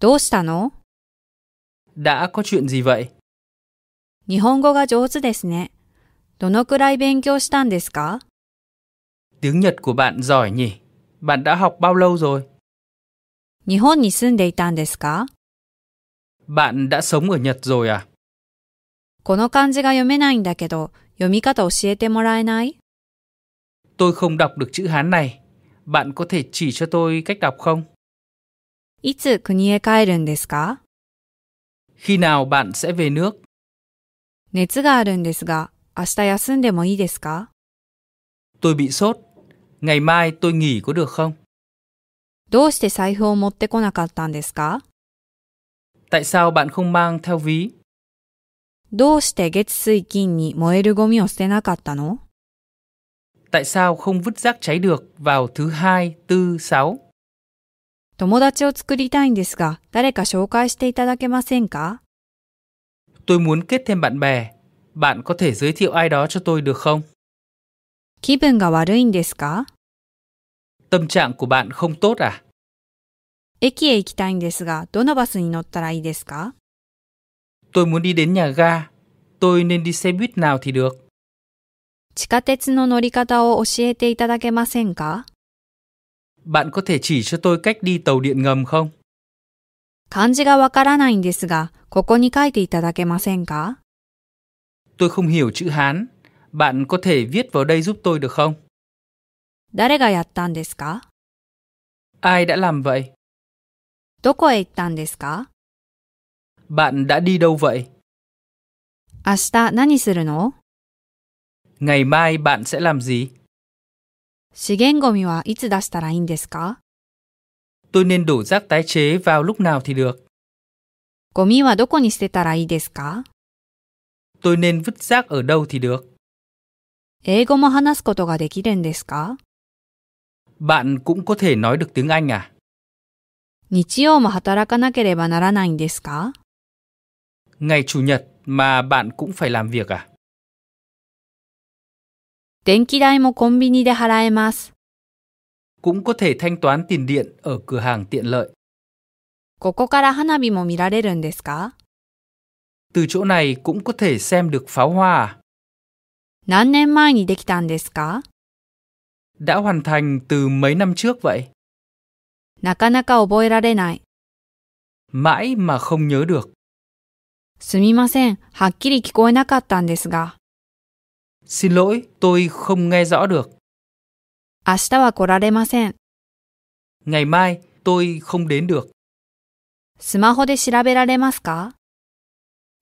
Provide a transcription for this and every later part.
どうしたの Đã có chuyện gì vậy? 日本語が上手ですね。どのくらい勉強したんですか Tiếng Nhật của bạn giỏi nhỉ? Bạn đã học bao lâu rồi? 日本に住んでいたんですか Bạn đã sống ở Nhật rồi à? この漢字が読めないんだけど、読み方教えてもらえない Tôi không đọc được chữ Hán này. Bạn có thể chỉ cho tôi cách đọc không? いつ国へ帰るんですか Khi nào bạn sẽ về nước? 熱があるんですが、明日休んでもいいですか Tôi bị sốt. Ngày mai tôi nghỉ có được không? どうして財布を持ってこなかったんですか Tại sao bạn không mang theo ví? どうして月水金に燃えるゴミを捨てなかったの Tại sao không vứt rác cháy được vào thứ hai, tư, sáu? 友達を作りたいんですが、誰か紹介していただけませんか Tôi muốn kết thêm bạn bè. Bạn có thể giới thiệu ai đó cho tôi được không? 気分が悪いんですか Tâm trạng của bạn không tốt à? 駅へ行きたいんですが、どのバスに乗ったらいいですか Tôi muốn đi đến nhà ga. Tôi nên đi xe buýt nào thì được? 地下鉄の乗り方を教えていただけませんか Bạn có thể chỉ cho tôi cách đi tàu điện ngầm không? 漢字がわからないんですが、ここに書いていただけませんか Tôi không hiểu chữ Hán. Bạn có thể viết vào đây giúp tôi được không? 誰がやったんですか Ai đã làm vậy? どこへ行ったんですか Bạn đã đi đâu vậy? 明日何するの Ngày mai bạn sẽ làm gì? 資源ゴミはいつ出したらいいんですか Tôi nên đổ rác tái chế vào lúc nào thì được? ゴミはどこに捨てたらいいですか Tôi nên vứt rác ở đâu thì được? 英語も話すことができるんですか Bạn cũng có thể nói được tiếng Anh à? 日曜も働かなければならないんですか Ngày Chủ nhật mà bạn cũng phải làm việc à? 電気代もコンビニで払えます。 Cũng có thể thanh toán tiền điện ở cửa hàng tiện lợi. ここから花火も見られるんですか Từ chỗ này cũng có thể xem được pháo hoa à? 何年前にできたんですか Đã hoàn thành từ mấy năm trước vậy? なかなか覚えられない。 Mãi mà không nhớ được. すみません。はっきり聞こえなかったんですが。 Xin lỗi, tôi không nghe rõ được. 明日は来られません。 Ngày mai tôi không đến được. スマホで調べられますか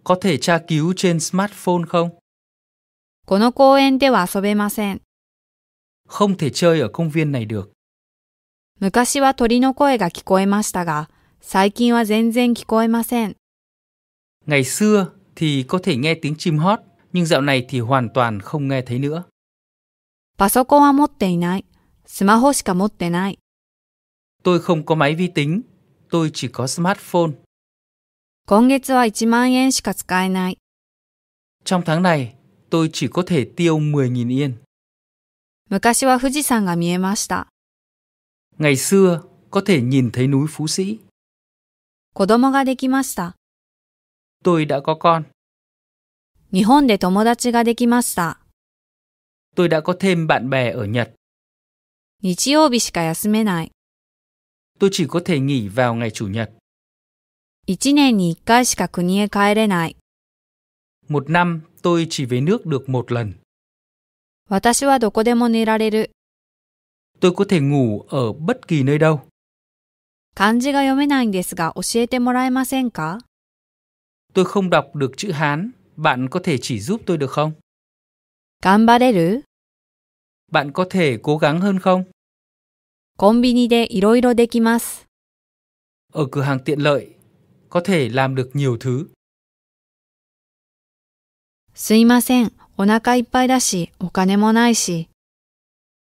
Có thể tra cứu trên smartphone không? この公園では遊べません。 Không thể chơi ở công viên này được. 昔は鳥の声が聞こえましたが、最近は全然聞こえません。 Ngày xưa thì có thể nghe tiếng chim hót, nhưng dạo này thì hoàn toàn không nghe thấy nữa. パソコンは持っていない。スマホしか持ってない。 Tôi không có máy vi tính, tôi chỉ có smartphone. 今月は1万円しか使えない。 Trong tháng này, tôi chỉ có thể tiêu 10.000 yên. 昔は富士山が見えました。 Ngày xưa, có thể nhìn thấy núi Phú Sĩ. 子供ができました。 Tôi đã có con. 日本で友達ができました。Tôi đã có thêm bạn bè ở Nhật. 日曜日しか休めない。Tôi chỉ có thể nghỉ vào ngày Chủ nhật. 1年に1回しか国へ帰れない。Một năm, tôi chỉ về nước được một lần. 私はどこでも寝られる。Tôi có thể ngủ ở bất kỳ nơi đâu. 漢字が読めないんですが教えてもらえませんか Tôi không đọc được chữ Hán. Bạn có thể chỉ giúp tôi được không? 頑張れる Bạn có thể cố gắng hơn không? コンビニでいろいろできます。 Ở cửa hàng tiện lợi, có thể làm được nhiều thứ. すいません。お腹いっぱいだし、お金もないし。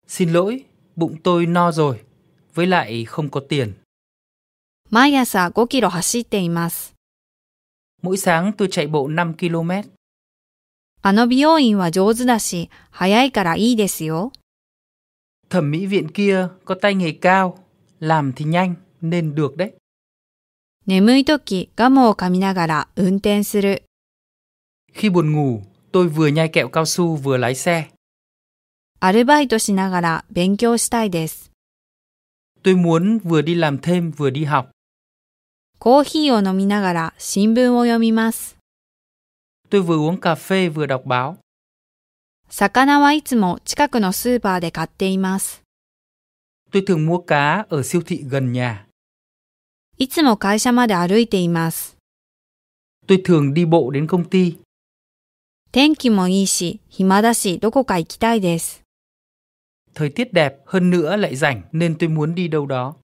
Xin lỗi, bụng tôi no rồi. Với lại không có tiền. 毎朝5キロ走っています。 Mỗi sáng tôi chạy bộ 5 km. あの美容院は上手だし、早いからいいですよ。 Thẩm mỹ viện kia có tay nghề cao, làm thì nhanh nên được đấy. 眠いときガムを噛みながら運転する。 Khi buồn ngủ, tôi vừa nhai kẹo cao su vừa lái xe. アルバイトしながら勉強したいです。 Tôi muốn vừa đi làm thêm vừa đi học. コーヒーを飲みながら新聞を読みます。Tôi vừa uống cà phê vừa đọc báo. 魚はいつも近くのスーパーで買っています。Tôi thường mua cá ở siêu thị gần nhà. いつも会社まで歩いています。Tôi thường đi bộ đến công ty. 天気もいいし、暇だし、どこか行きたいです。Thời tiết đẹp hơn nữa lại rảnh nên tôi muốn đi đâu đó.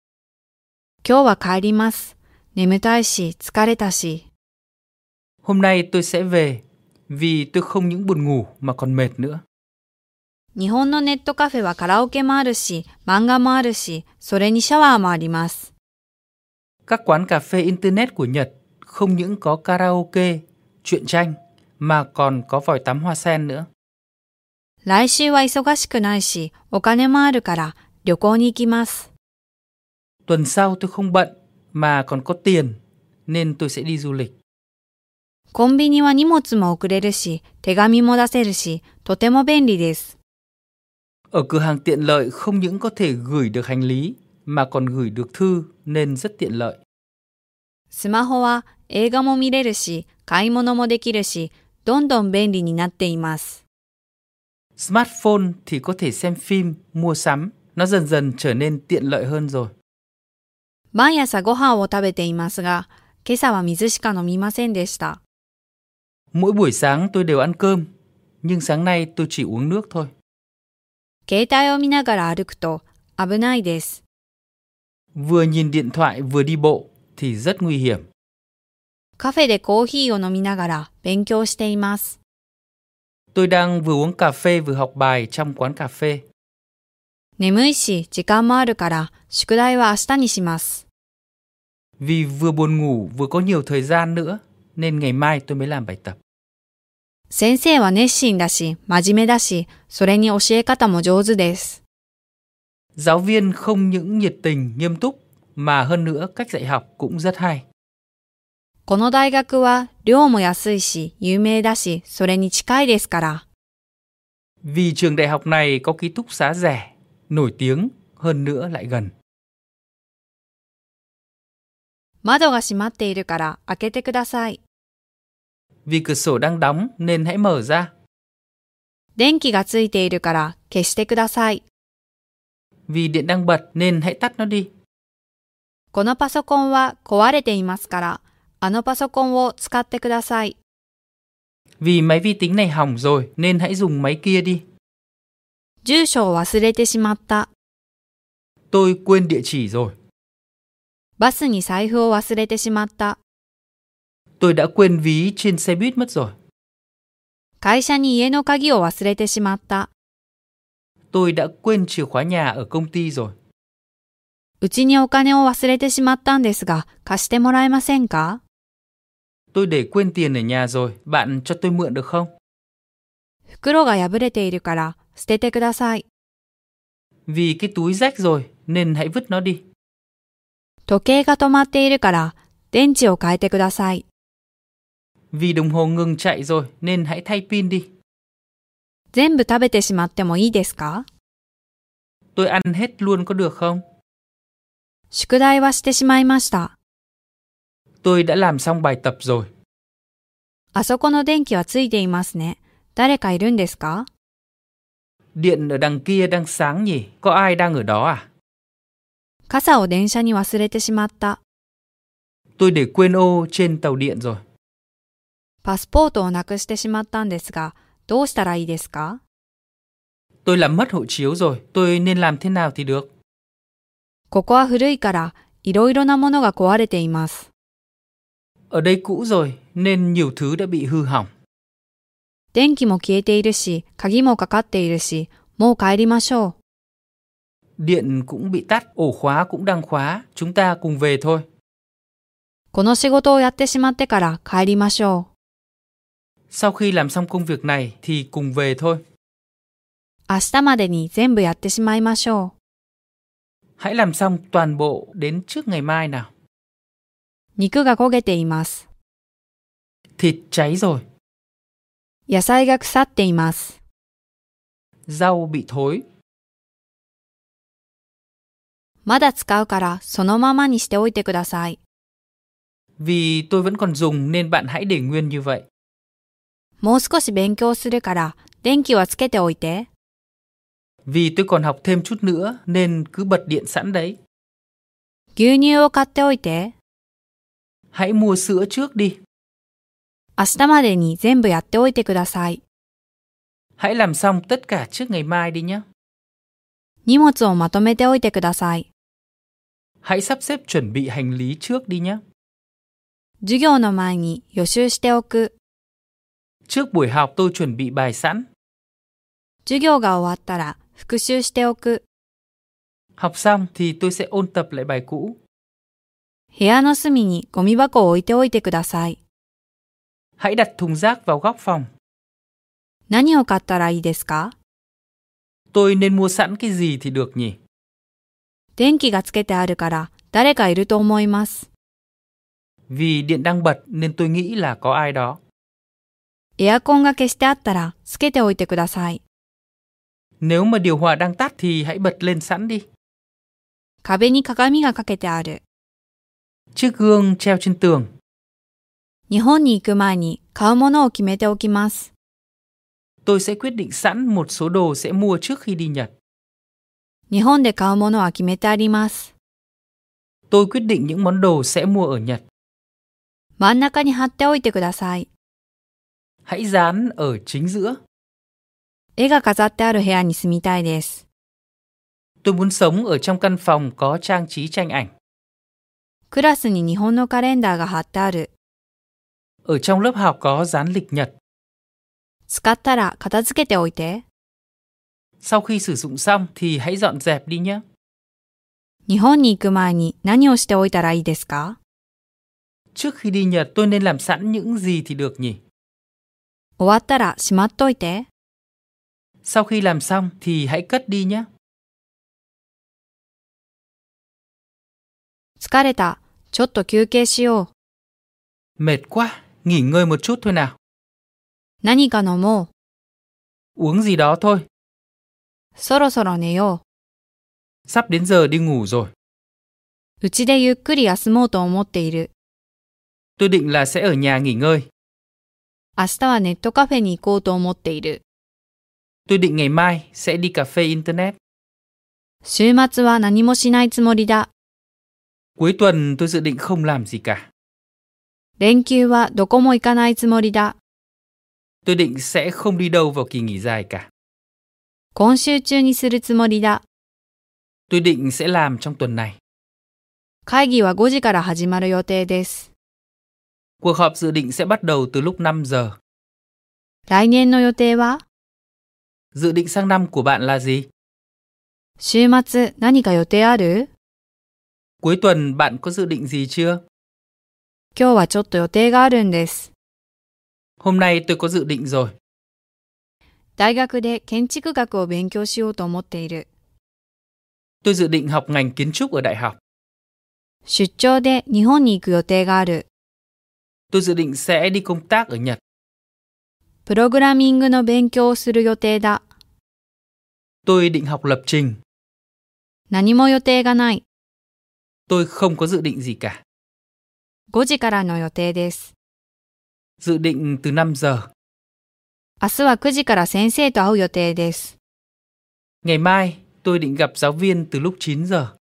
今日は帰ります。眠たいし、疲れたし。 Hôm nay tôi sẽ về vì tôi không những buồn ngủ mà còn mệt nữa. 日本のネットカフェはカラオケもあるし、漫画もあるし、それにシャワーもあります。 Các quán cà phê internet của Nhật không những có karaoke, truyện tranh mà còn có vòi tắm hoa sen nữa. 来週は忙しくないし、お金もあるから旅行に行きます。 Tuần sau tôi không bận mà còn có tiền nên tôi sẽ đi du lịch. コンビニは荷物も送れるし、手紙も出せるし、とても便利です。 Ở cửa hàng tiện lợi không những có thể gửi được hành lý mà còn gửi được thư nên rất tiện lợi. スマホは映画も見れるし、買い物もできるし、どんどん便利になっています。 Smartphone thì có thể xem phim, mua sắm, nó dần dần trở nên tiện lợi hơn rồi. 毎朝ご飯を食べていますが、今朝は水しか飲みませんでした。Mỗi buổi sáng tôi đều ăn cơm, nhưng sáng nay tôi chỉ uống nước thôi. 携帯を見ながら歩くと危ないです。Vừa nhìn điện thoại vừa đi bộ thì rất nguy hiểm. カフェでコーヒーを飲みながら勉強しています。Tôi đang vừa uống cà phê vừa học bài trong quán cà phê. 眠いし、時間もあるから、宿題は明日にします。Vì vừa buồn ngủ vừa có nhiều thời gian nữa nên ngày mai tôi mới làm bài tập. 先生は熱心だし、真面目だし、それに教え方も上手です。 Giáo viên không những nhiệt tình, nghiêm túc mà hơn nữa cách dạy học cũng rất hay. この大学は寮も安いし、有名だし、それに近いですから。 Vì trường đại học này có ký túc xá rẻ, nổi tiếng, hơn nữa lại gần. 窓が閉まっているから開けてください。Vì cửa sổ đang đóng nên hãy mở ra. 電気がついているから消してください。Vì điện đang bật nên hãy tắt nó đi. このパソコンは壊れていますから、あのパソコンを使ってください。Vì máy vi tính này hỏng rồi nên hãy dùng máy kia đi. 住所を忘れてしまった。Tôi quên địa chỉ rồi. Tôi đã quên ví trên xe buýt mất rồi. 会社に家の鍵を忘れてしまった。 Tôi đã quên chìa khóa nhà ở công ty rồi. うちにお金を忘れてしまったんですが、貸してもらえませんか Tôi để quên tiền ở nhà rồi, bạn cho tôi mượn được không? 袋が破れているから捨ててください。 Vì cái túi rách rồi nên hãy vứt nó đi. 時計が止まっているから電池を変えてください。 Vì đồng hồ ngừng chạy rồi nên hãy thay pin đi. 全部食べてしまってもいいですか Tôi ăn hết luôn có được không? 宿題はしてしまいました。 Tôi đã làm xong bài tập rồi. あそこの電気はついていますね。誰かいるんですか Điện ở đằng kia đang sáng nhỉ? Có ai đang ở đó à? 傘を電車に忘れてしまった。Tôi để quên ô trên tàu điện rồi. パスポートをなくしてしまったんですが、どうしたらいいですか Tôi làm mất hộ chiếu rồi. Tôi nên làm thế nào thì được? ここは古いから、いろいろなものが壊れています。Ở đây cũ rồi nên nhiều thứ đã bị hư hỏng. 電気も消えているし、鍵もかかっているし、もう帰りましょう。Điện cũng bị tắt, ổ khóa cũng đang khóa. Chúng ta cùng về thôi. この仕事をやってしまってから帰りましょう。 Sau khi làm xong công việc này thì cùng về thôi. 明日までに全部やってしまいましょう。 Hãy làm xong toàn bộ đến trước ngày mai nào. 肉が焦げています。 Thịt cháy rồi, 野菜が腐っています。 rau bị thối. まだ使うからそのままにしておいてください。 Vì tôi vẫn còn dùng nên bạn hãy để nguyên như vậy. もう少し勉強するから電気はつけておいて。 Vì tôi còn học thêm chút nữa nên cứ bật điện sẵn đấy. 牛乳を買っておいて。 Hãy mua sữa trước đi. 明日までに全部やっておいてください。 Hãy làm xong tất cả trước ngày mai đi nhé. 荷物をまとめておいてください。 Hãy sắp xếp chuẩn bị hành lý trước đi nhé. 授業の前に予習しておく。 Trước buổi học tôi chuẩn bị bài sẵn. 授業が終わったら復習しておく。 Học xong thì tôi sẽ ôn tập lại bài cũ. 部屋の隅にゴミ箱を置いておいてください。 Hãy đặt thùng rác vào góc phòng. 何を買ったらいいですか Tôi nên mua sẵn cái gì thì được nhỉ? 電気がつけてあるから誰かいると思います。 Vì điện đang bật nên tôi nghĩ là có ai đó. エアコンが消してあったらつけておいてください。 Nếu mà điều hòa đang tắt thì hãy bật lên sẵn đi. 壁に鏡がかけてある。 Chiếc gương treo trên tường. 日本に行く前に買うものを決めておきます。 Tôi sẽ quyết định sẵn một số đồ sẽ mua trước khi đi Nhật. 日本で買うものは決めてあります。Tôi quyết định những món đồ sẽ mua ở Nhật. 真ん中に貼っておいてください。Hãy dán ở chính giữa. 絵が飾ってある部屋に住みたいです。Tôi muốn sống ở trong căn phòng có trang trí tranh ảnh. クラスに日本のカレンダーが貼ってある。Ở trong lớp học có dán lịch nhật. 使ったら片付けておいて。Sau khi sử dụng xong thì hãy dọn dẹp đi nhé. 日本に行く前に何をしておいたらいいですか Trước khi đi Nhật tôi nên làm sẵn những gì thì được nhỉ? 終わったらしまっといて。 Sau khi làm xong thì hãy cất đi nhé. 疲れた。ちょっと休憩しよう。 Mệt quá, nghỉ ngơi một chút thôi nào. 何か飲もう。 Uống gì đó thôi, そろそろ寝よ sắp đến giờ đi ngủ rồi. う。うちでゆっくり休もうと思っている。 Tôi định là sẽ ở nhà nghỉ ngơi. 明日はネットカフェに行こうと思っている。 Tôi định ngày mai sẽ đi cà phê internet. 週末は何もしないつもりだ。 Cuối tuần tôi dự định không làm gì cả. 連休はどこも行かないつもりだ。 Tôi định sẽ không đi đâu vào kỳ nghỉ dài cả. 今週中にするつもりだ。 Tôi định sẽ làm trong tuần này. 会議は5時から始まる予定です。 Cuộc họp dự định sẽ bắt đầu từ lúc 5 giờ. 来年の予定は Dự định sang năm của bạn là gì? 週末何か予定ある Cuối tuần bạn có dự định gì chưa? 今日はちょっと予定があるんです。 Hôm nay tôi có dự định rồi. 大学で建築学を勉強しようと思っている。 Tôi dự định học ngành kiến trúc ở đại học. 出張で日本に行く予定がある。 Tôi dự định sẽ đi công tác ở Nhật. プログラミングの勉強をする予定だ。 Tôi định học lập trình. 何も予定がない。 Tôi không có dự định gì cả. 5時からの予定です。 Dự định từ 5 giờ. 明日は9時から先生と会う予定です。 Ngày mai tôi định gặp giáo viên từ lúc 9 giờ.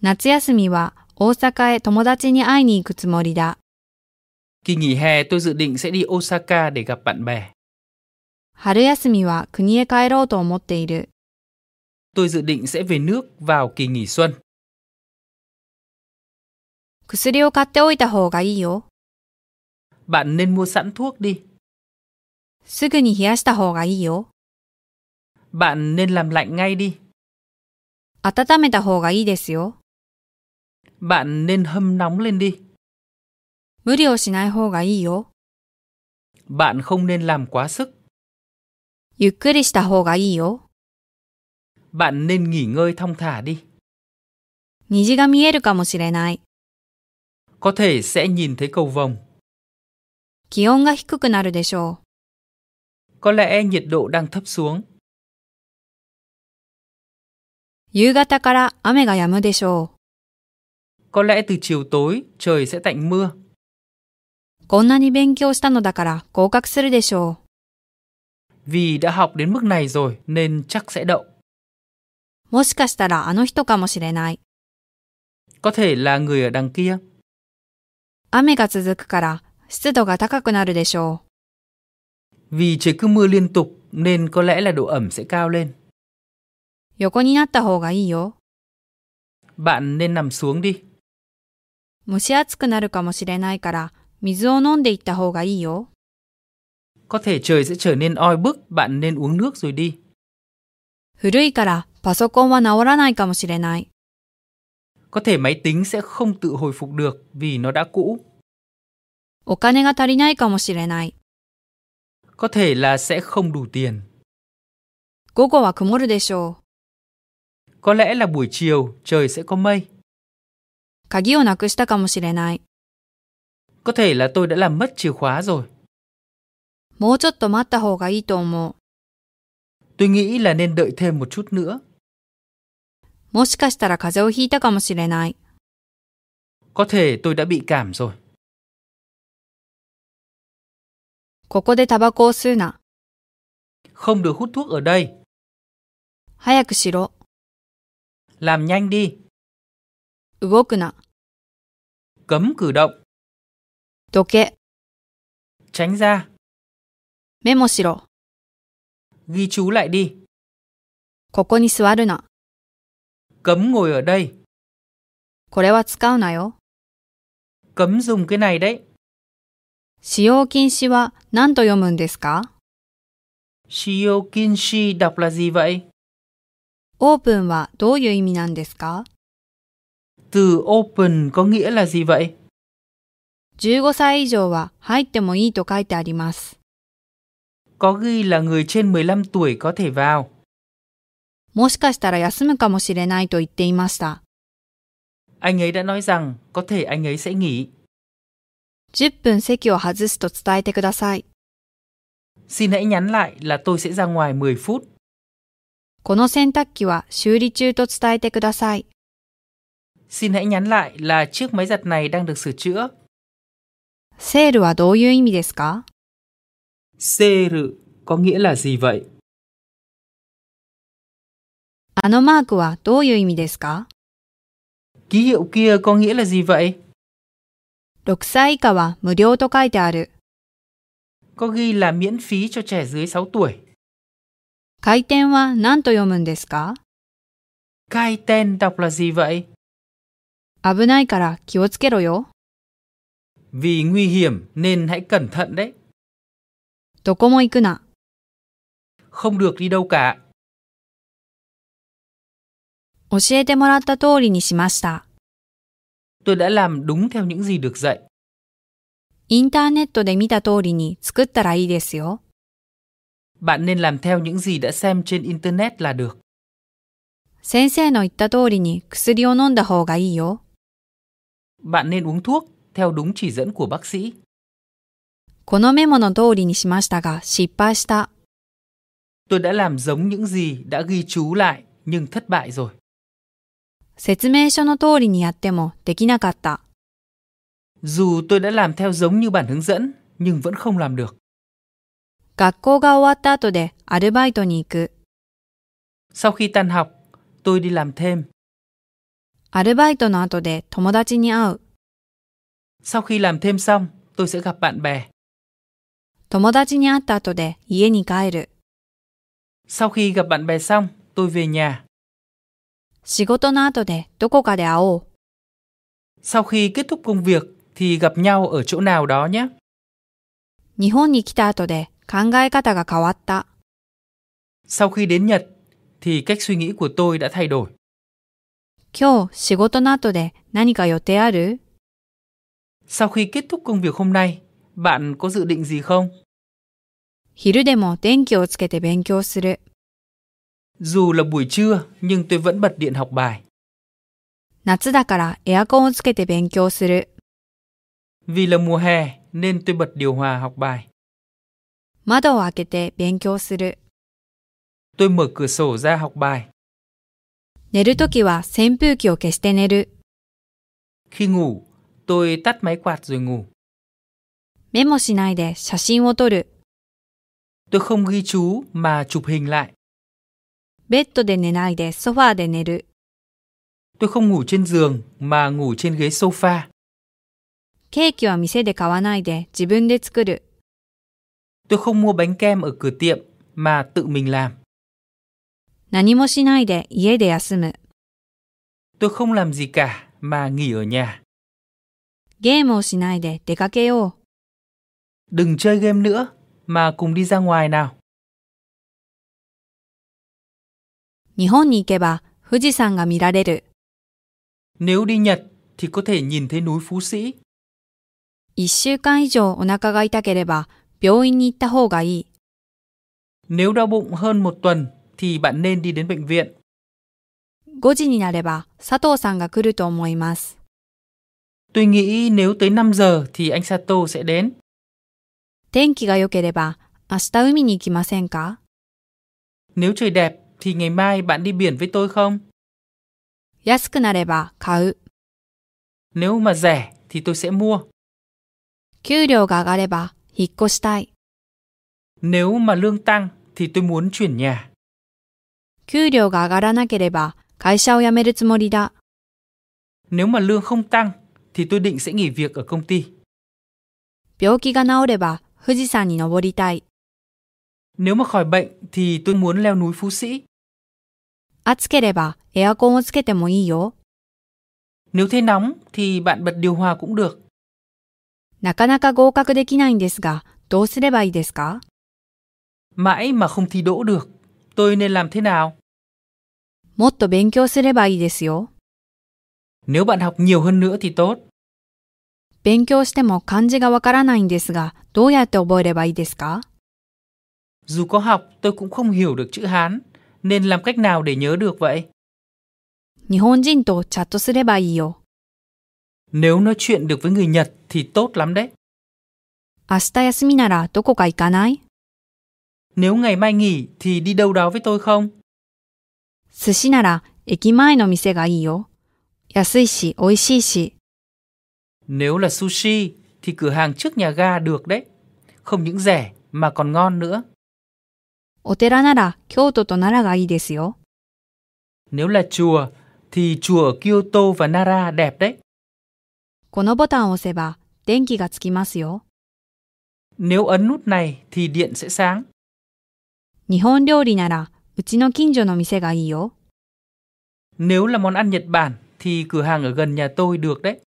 夏休みは大阪へ友達に会いに行くつもりだ。 Kỳ nghỉ hè tôi dự định sẽ đi Osaka để gặp bạn bè. 春休みは国へ帰ろうと思っている。 Tôi dự định sẽ về nước vào kỳ nghỉ xuân. 薬を買っておいた方がいいよ。 Bạn nên mua sẵn thuốc đi. すぐに冷やした方がいいよ。 Bạn nên làm lạnh ngay đi. 温めた方がいいですよ。 Bạn nên hâm nóng lên đi. 無理をしない方がいいよ。 Bạn không nên làm quá sức. ゆっくりした方がいいよ。 Bạn nên nghỉ ngơi thong thả đi. 虹が見えるかもしれない。 Có thể sẽ nhìn thấy cầu vồng. 気温が低くなるでしょう。 Có lẽ nhiệt độ đang thấp xuống. 夕方から雨が止むでしょ Có lẽ từ chiều tối trời sẽ tạnh mưa. う。こんなに勉強したのだから合格するでしょ Vì đã học đến mức này rồi nên chắc sẽ đậu. う。もしかしたらあの人かもしれない。 Có thể là người ở đằng kia. 雨が続くから湿度が高くなるでしょ Vì trời cứ mưa liên tục nên có lẽ là độ ẩm sẽ cao lên. う。横になった方がいいよ。 Bạn nên nằm xuống đi. 蒸し暑くなるかもしれないから水を飲んでいった方がいいよ。 Có thể trời sẽ trở nên oi bức, bạn nên uống nước rồi đi. 古いからパソコンは治らないかもしれない。 Có thể máy tính sẽ không tự hồi phục được vì nó đã cũ. お金が足りないかもしれない。 có thể là sẽ không đủ tiền. Có lẽ là buổi chiều trời sẽ có mây. Có thể là tôi đã làm mất chìa khóa rồi. Tôi nghĩ là nên đợi thêm một chút nữa. Moshikashitara. Có thể tôi đã bị cảm rồi. ここでタバコを吸うな。 Không được hút thuốc ở đây. 早くしろ。 Làm nhanh đi. 動くな。 Cấm cử động. どけ。 Tránh ra. メモしろ。 Ghi chú lại đi. ここに座るな。 Cấm ngồi ở đây. これは使うなよ。 Cấm dùng cái này đấy. 使用禁止は何と読むんですか？使用禁止だプラジーバイ。オープンはどういう意味なんですか ?To。15歳以上は入ってもいいと書いてあります。もしかしたら休むかもしれないと言っていました。10分席を外すと伝えてください。 Xin hãy nhắn lại là tôi sẽ ra ngoài 10 phút. この洗濯機は修理中と伝えてください。 Xin hãy nhắn lại là chiếc máy giặt này đang được sửa chữa. セールはどういう意味ですか Seru có nghĩa là gì vậy? あのマークはどういう意味ですか Ký hiệu kia có nghĩa là gì vậy? 6歳以下は無料と書いてある。Có ghi là miễn phí cho trẻ dưới 6 tuổi. 回転は何と読むんですか Cai ten đọc là gì vậy? 危ないから気をつけろよ。Vì nguy hiểm nên hãy cẩn thận đấy. どこも行くな。Không được đi đâu cả. 教えてもらった通りにしました。Tôi đã làm đúng theo những gì được dạy. インターネットで見た通りに作ったらいいですよ。 Bạn nên làm theo những gì đã xem trên Internet là được. 先生の言った通りに薬を飲んだ方がいいよ。 Bạn nên uống thuốc theo đúng chỉ dẫn của bác sĩ. このメモの通りにしましたが失敗した。 Tôi đã làm giống những gì đã ghi chú lại nhưng thất bại rồi. 説明書の通りにやってもできなかった。 Dù tôi đã làm theo giống như bản hướng dẫn nhưng vẫn không làm được. 学校が終わった後でアルバイトに行く。 Sau khi tan học, tôi đi làm thêm. アルバイトの後で友達に会う。 Sau khi làm thêm xong, tôi sẽ gặp bạn bè. 友達に会った後で家に帰る。 Sau khi gặp bạn bè xong, tôi về nhà. 仕事の後でどこかで会おう。Sau khi kết thúc công việc thì gặp nhau ở chỗ nào đó nhé. 日本に来た後で考え方が変わった。Sau khi đến Nhật thì cách suy nghĩ của tôi đã thay đổi. 今日仕事の後で何か予定ある Sau khi kết thúc công việc hôm nay, bạn có dự định gì không? 昼でも電気をつけて勉強する。Dù là buổi trưa nhưng tôi vẫn bật điện học bài. 夏だからエアコンをつけて勉強する。 Vì là mùa hè nên tôi bật điều hòa học bài. 窓を開けて勉強する。 Tôi mở cửa sổ ra học bài. 寝るときは扇風機を消して寝る。 Khi ngủ, tôi tắt máy quạt rồi ngủ. メモしないで写真を撮る。 Tôi không ghi chú mà chụp hình lại. Tôi không ngủ trên giường mà ngủ trên ghế sofa. ケーキは店で買わないで自分で作る。Tôi không mua bánh kem ở cửa tiệm mà tự mình làm. 何もしないで家で休む。Tôi không làm gì cả mà nghỉ ở nhà. Đừng chơi game nữa mà cùng đi ra ngoài nào. 日本に行けば富士山が見られる。Nếu đi Nhật thì có thể nhìn thấy núi Phú Sĩ. 一週間以上お腹が痛ければ病院に行った方がいい。Nếu đau bụng hơn một tuần thì bạn nên đi đến bệnh viện. 5時になれば佐藤さんが来ると思います。Tôi nghĩ nếu tới 5 giờ thì anh Sato sẽ đến. 天気が良ければ明日海に行きませんか Nếu trời đẹp thì ngày mai bạn đi biển với tôi không? 安くなれば買う。 Nếu mà rẻ thì tôi sẽ mua. 給料が上がれば引っ越したい。 Nếu mà lương tăng thì tôi muốn chuyển nhà. 給料が上がらなければ会社を辞めるつもりだ。 Nếu mà lương không tăng thì tôi định sẽ nghỉ việc ở công ty. 病気が治れば富士山に登りたい。 Nếu mà khỏi bệnh thì tôi muốn leo núi Phú Sĩ. 暑ければエアコンをつけてもいいよ。Nếu thấy nóng thì bạn bật điều hòa cũng được. なかなか合格できないんですが、どうすればいいですか Mãi mà không thi đỗ được. Tôi nên làm thế nào? もっと勉強すればいいですよ。Nếu bạn học nhiều hơn nữa thì tốt. 勉強しても漢字がわからないんですが、どうやって覚えればいいですか Dù có học tôi cũng không hiểu được chữ Hán. Nên làm cách nào để nhớ được vậy? 日本人とチャットすればいいよ。 Nếu nói chuyện được với người Nhật thì tốt lắm đấy. 明日休みならどこか行かない Nếu ngày mai nghỉ thì đi đâu đó với tôi không? 寿司なら駅前の店がいいよ。安いし美味しいし。 Nếu là sushi thì cửa hàng trước nhà ga được đấy. Không những rẻ mà còn ngon nữa. お寺なら京都と奈良がいいですよ。Nếu là chùa thì chùa ở Kyoto và Nara đẹp đấy. このボタンを押せば電気がつきますよ。Nếu ấn nút này thì điện sẽ sáng. 日本料理ならうちの近所の店がいいよ。Nếu là món ăn Nhật Bản thì cửa hàng ở gần nhà tôi được đấy.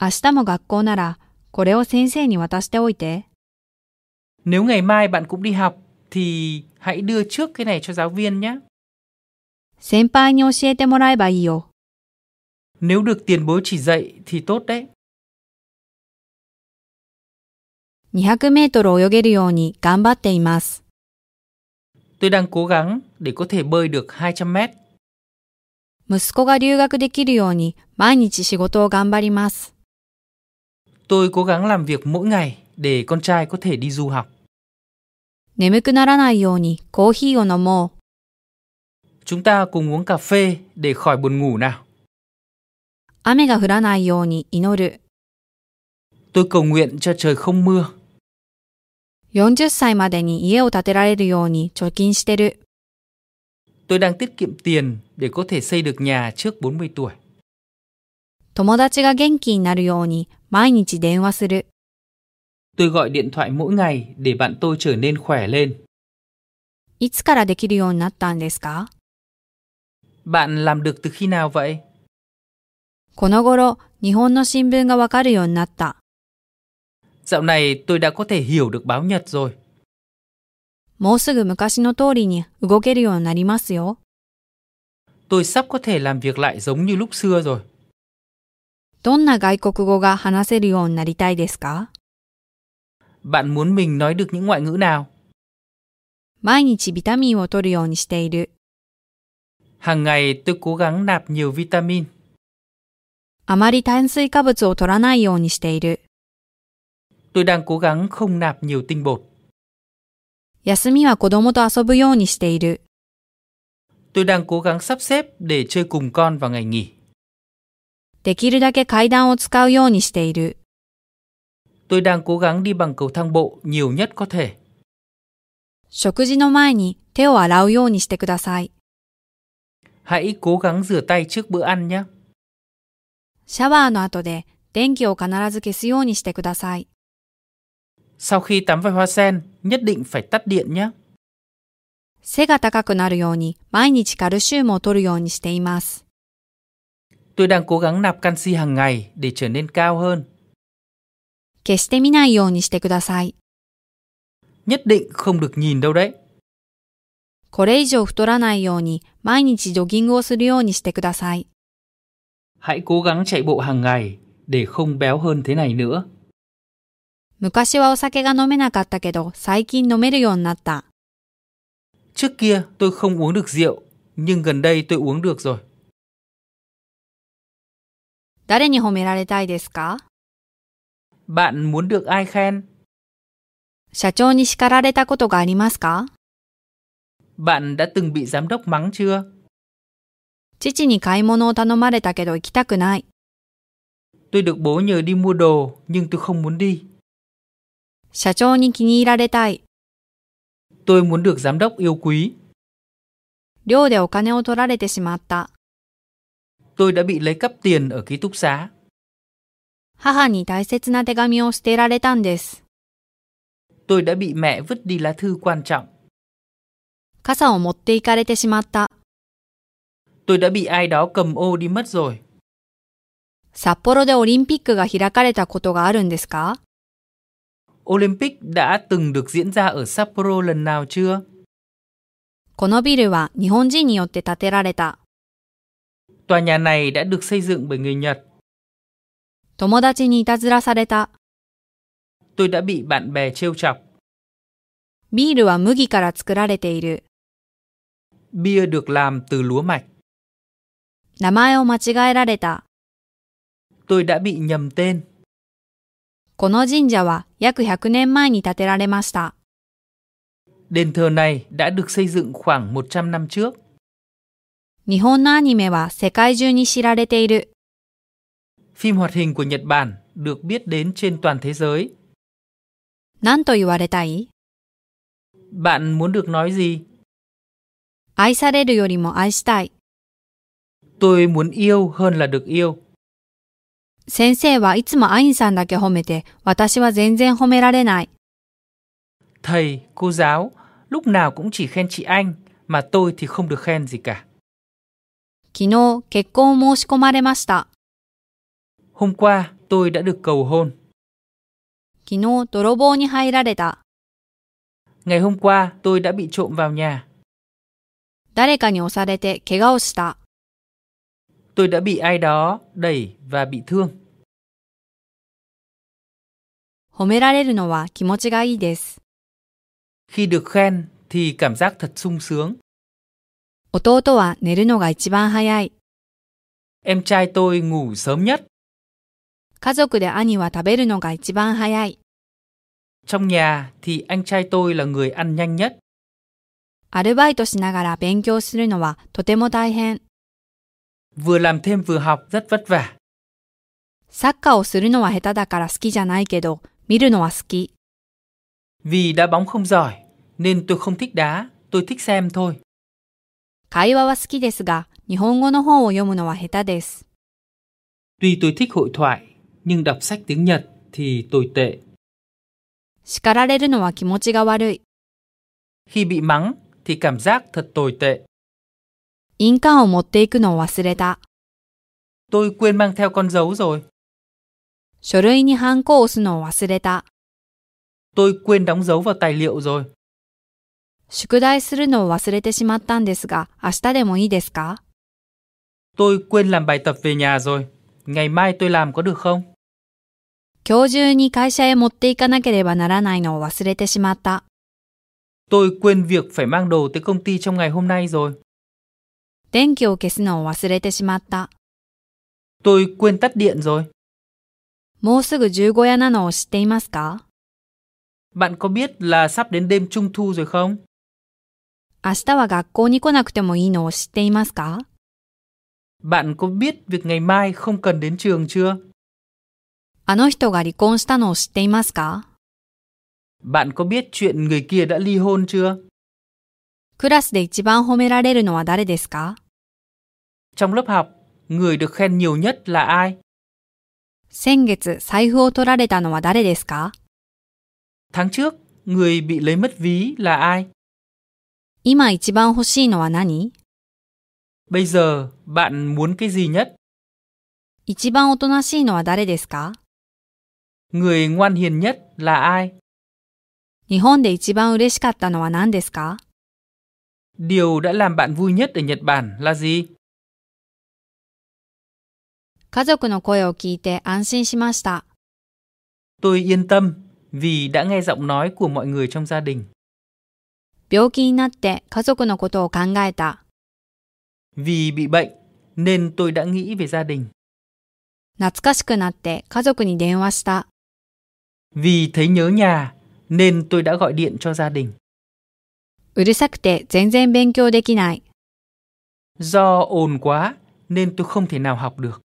明日も学校ならこれを先生に渡しておいて。Nếu ngày mai bạn cũng đi học thì hãy đưa trước cái này cho giáo viên nhé. 先輩に教えてもらえばいいよ。 Nếu được tiền bối chỉ dạy thì tốt đấy. 200メートル泳げるように頑張っています。 Tôi đang cố gắng để có thể bơi được 200 mét. 息子が留学できるように毎日仕事を頑張ります。 Tôi cố gắng làm việc mỗi ngày để con trai có thể đi du học. 眠くならないようにコーヒーを飲もう。Chúng ta cùng uống cà phê để khỏi buồn ngủ nào. 雨が降らないように祈る。Tôi cầu nguyện cho trời không mưa. 40歳までに家を建てられるように貯金してる。Tôi đang tiết kiệm tiền để có thể xây được nhà trước 40 tuổi. 友達が元気になるように毎日電話する。Tôi gọi điện thoại mỗi ngày để bạn tôi trở nên khỏe lên. いつからできるようになったんですか Bạn làm được từ khi nào vậy? この頃、日本の新聞がわかるようになった。 Dạo này tôi đã có thể hiểu được báo Nhật rồi. もうすぐ昔の通りに動けるようになりますよ。 Tôi sắp có thể làm việc lại giống như lúc xưa rồi. どんな外国語が話せるようになりたいですか Bạn muốn mình nói được những ngoại ngữ nào? 毎日ビタミンを取るようにしている。 Hàng ngày tôi cố gắng nạp nhiều vitamin. あまり炭水化物を取らないようにしている。 Tôi đang cố gắng không nạp nhiều tinh bột. 休みは子供と遊ぶようにしている。 Tôi đang cố gắng sắp xếp để chơi cùng con vào ngày nghỉ. できるだけ階段を使うようにしている。 Tôi đang cố gắng đi bằng cầu thang bộ nhiều nhất có thể. 食事の前に手を洗うようにしてください。 Hãy cố gắng rửa tay trước bữa ăn nhé. シャワーの後で電気を必ず消すようにしてください。 Sau khi tắm vòi hoa sen, nhất định phải tắt điện nhé. 背が高くなるように毎日カルシウムを取るようにしています。 Tôi đang cố gắng nạp canxi hàng ngày để trở nên cao hơn. 決して見ないようにしてください。Nhất định không được nhìn đâu đấy. これ以上太らないように毎日ジョギングをするようにしてください。Hãy cố gắng chạy bộ hàng ngày để không béo hơn thế này nữa. 昔はお酒が飲めなかったけど最近飲めるようになった。Trước kia tôi không uống được rượu, nhưng gần đây tôi uống được rồi. 誰に褒められたいですか Bạn muốn được ai khen? 社長に叱られたことがありますか Bạn đã từng bị giám đốc mắng chưa? 父に買い物を頼まれたけど行きたくない。 Tôi được bố nhờ đi mua đồ, nhưng tôi không muốn đi. 社長に気に入られたい。 Tôi muốn được giám đốc yêu quý. 寮でお金を取られてしまった。 Tôi đã bị lấy cắp tiền ở ký túc xá. 母に大切な手紙を捨てられたんです。 Tôi đã bị mẹ vứt đi lá thư quan trọng. 傘を持って行かれてしまった。 Tôi đã bị ai đó cầm ô đi mất rồi. 札幌でオリンピックが開かれたことがあるんですか Olympic đã từng được diễn ra ở Sapporo lần nào chưa? このビルは日本人によって建てられた。 Tòa nhà này đã được xây dựng bởi người Nhật. 友達にいたずらされた。Tôi đã bị bạn bè trêu chọc. ビールは麦から作られている。Bia được làm từ lúa mạch. 名前を間違えられた。Tôi đã bị nhầm tên. この神社は約100年前に建てられました。Đền thờ này đã được xây dựng khoảng 100 năm trước. 日本のアニメは世界中に知られている。Phim hoạt hình của Nhật Bản được biết đến trên toàn thế giới. 何と言われたい Bạn muốn được nói gì? 愛されるよりも愛したい。 Tôi muốn yêu hơn là được yêu. 先生はいつもアインさんだけ褒めて、私は全然褒められない。 Thầy, cô giáo, lúc nào cũng chỉ khen chị Anh, mà tôi thì không được khen gì cả. 昨日結婚を申し込まれました。 Hôm qua, tôi đã được cầu hôn. 昨日泥棒に入られた。 Ngày hôm qua, tôi đã bị trộm vào nhà. 誰かに押されて怪我をした。 Tôi đã bị ai đó đẩy và bị thương. 褒められるのは気持ちがいいです。 Khi được khen thì cảm giác thật sung sướng. 弟は寝るのが一番早い。 Em trai tôi ngủ sớm nhất. 家族で兄は食べるのが一番早い。 Trong nhà thì anh trai tôi là người ăn nhanh nhất. アルバイトしながら勉強するのはとても大変。 Vừa làm thêm vừa học rất vất vả. サッカーをするのは下手だから好きじゃないけど、見るのは好き。 Vì đá bóng không giỏi nên tôi không thích đá, tôi thích xem thôi. 会話は好きですが、日本語の本を読むのは下手です。 Tuy tôi thích hội thoại, nhưng đọc sách tiếng Nhật thì tồi tệ. 叱られるのは気持ちが悪い。 Khi bị mắng thì cảm giác thật tồi tệ. 印鑑を持っていくのを忘れた。 Tôi quên mang theo con dấu rồi. 書類にハンコを押すのを忘れた。 Tôi quên đóng dấu vào tài liệu rồi. 宿題するのを忘れてしまったんですが、明日でもいいですか Tôi quên làm bài tập về nhà rồi. Ngày mai tôi làm có được không? 今日中に会社へ持っていかなければならないのを忘れてしまった。 Tôi quên việc phải mang đồ tới công ty trong ngày hôm nay rồi. 電気を消すのを忘れてしまった。 Tôi quên tắt điện rồi. もうすぐ十五夜なのを知っていますか Bạn có biết là sắp đến đêm trung thu rồi không? 明日は学校に来なくてもいいのを知っていますか Bạn có biết việc ngày mai không cần đến trường chưa? あの人が離婚したのを知っていますか Bạn có biết chuyện người kia đã ly hôn chưa? クラスで一番褒められるのは誰ですか Trong lớp học, người được khen nhiều nhất là ai? 先月財布を取られたのは誰ですか Tháng trước, người bị lấy mất ví là ai? 今一番欲しいのは何 Bây giờ, bạn muốn cái gì nhất? 一番おとなしいのは誰ですか Người ngoan hiền nhất là ai? 日本で一番嬉しかったのは何ですか Điều đã làm bạn vui nhất ở Nhật Bản là gì? 家族の声を聞いて安心しました。 Tôi yên tâm vì đã nghe giọng nói của mọi người trong gia đình. 病気になって家族のことを考えた。 Vì bị bệnh nên tôi đã nghĩ về gia đình. 懐かしくなって家族に電話した。 Vì thấy nhớ nhà nên tôi đã gọi điện cho gia đình. うるさくて全然勉強できない。 Do ồn quá nên tôi không thể nào học được.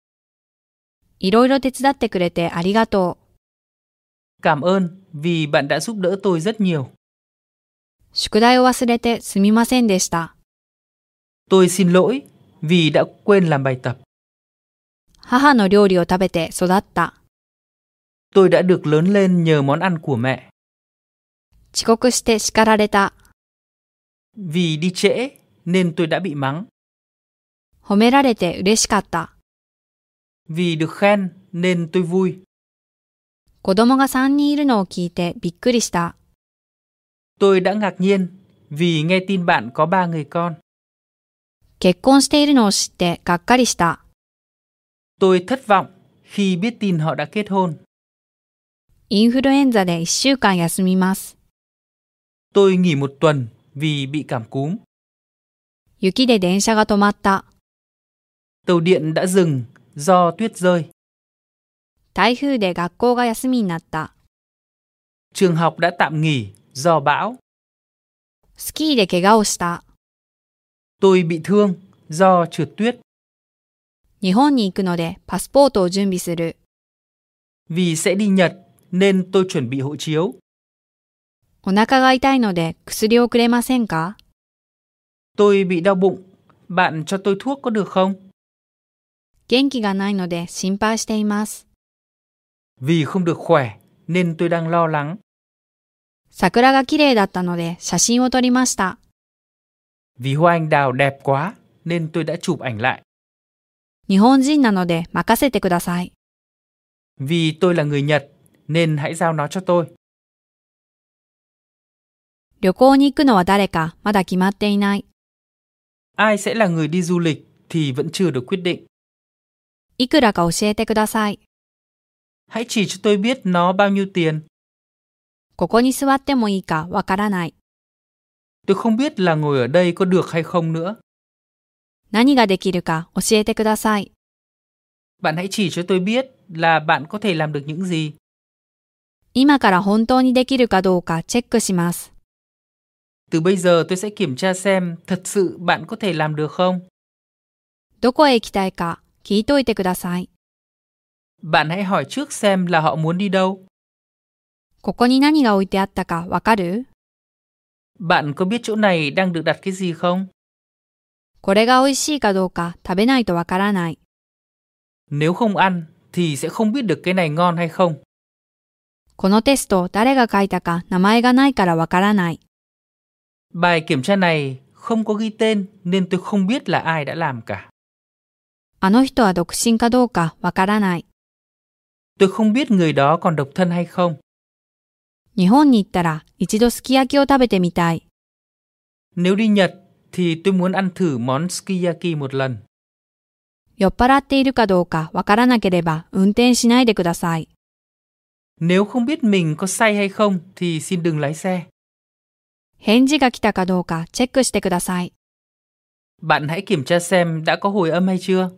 いろいろ手伝ってくれてありがとう。 Cảm ơn vì bạn đã giúp đỡ tôi rất nhiều. 宿題を忘れてすみませんでした。 Tôi xin lỗi vì đã quên làm bài tập. 母の料理を食べて育った。 Tôi đã được lớn lên nhờ món ăn của mẹ. 遅刻して叱られた。 Vì đi trễ nên tôi đã bị mắng. 褒められて嬉しかった。 Vì được khen nên tôi vui. 子供が3人いるのを聞いてびっくりした。 Tôi đã ngạc nhiên vì nghe tin bạn có ba người con. 結婚しているのを知ってがっかりした。 Tôi thất vọng khi biết tin họ đã kết hôn. インフルエンザで1週間休みます。 Tôi nghỉ một tuần vì bị cảm cúm. 雪で電車が止まった。 Tàu điện đã dừng do tuyết rơi. 台風で学校が休みになった。 Trường học đã tạm nghỉ do bão. スキーで怪我をした。 Tôi bị thương do trượt tuyết. 日本に行くのでパスポートを準備する。 Vì sẽ đi Nhật nên tôi chuẩn bị hộ chiếu. お腹が痛いので薬をくれませんか Tôi bị đau bụng. Bạn cho tôi thuốc có được không? 元気がないので心配しています。 Vì không được khỏe nên tôi đang lo lắng. 桜が綺麗だったので写真を撮りました。 Vì hoa anh đào đẹp quá nên tôi đã chụp ảnh lại. 日本人なので任せてください。 Vì tôi là người Nhật nên hãy giao nó cho tôi. 旅行に行くのは誰かまだ決まっていない。 Ai sẽ là người đi du lịch thì vẫn chưa được quyết định. いくらか教えてください。 Hãy chỉ cho tôi biết nó bao nhiêu tiền. ここに座ってもいいかわからない。 Tôi không biết là ngồi ở đây có được hay không nữa. 何ができるか教えてください。 Bạn hãy chỉ cho tôi biết là bạn có thể làm được những gì. 今から本当にできるかどうかチェックします。 Từ bây giờ tôi sẽ kiểm tra xem thật sự bạn có thể làm được không. どこへ行きたいか聞いといてください。 Bạn hãy hỏi trước xem là họ muốn đi đâu. ここに何が置いてあったかわかる Bạn có biết chỗ này đang được đặt cái gì không? これが美味しいかどうか食べないとわからない。 Nếu không ăn thì sẽ không biết được cái này ngon hay không. このテスト誰が書いたか名前がないからわからない。Bài kiểm tra này không có ghi tên nên tôi không biết là ai đã làm cả. あの人は独身かどうかわからない。Tôi không biết người đó còn độc thân hay không. 日本に行ったら一度すき焼きを食べてみたい。Nếu đi Nhật thì tôi muốn ăn thử món sukiyaki một lần. 酔っ払っているかどうかわからなければ運転しないでください。Nếu không biết mình có say hay không thì xin đừng lái xe. 返事が来たかどうかチェックしてください。 Bạn hãy kiểm tra xem đã có hồi âm hay chưa.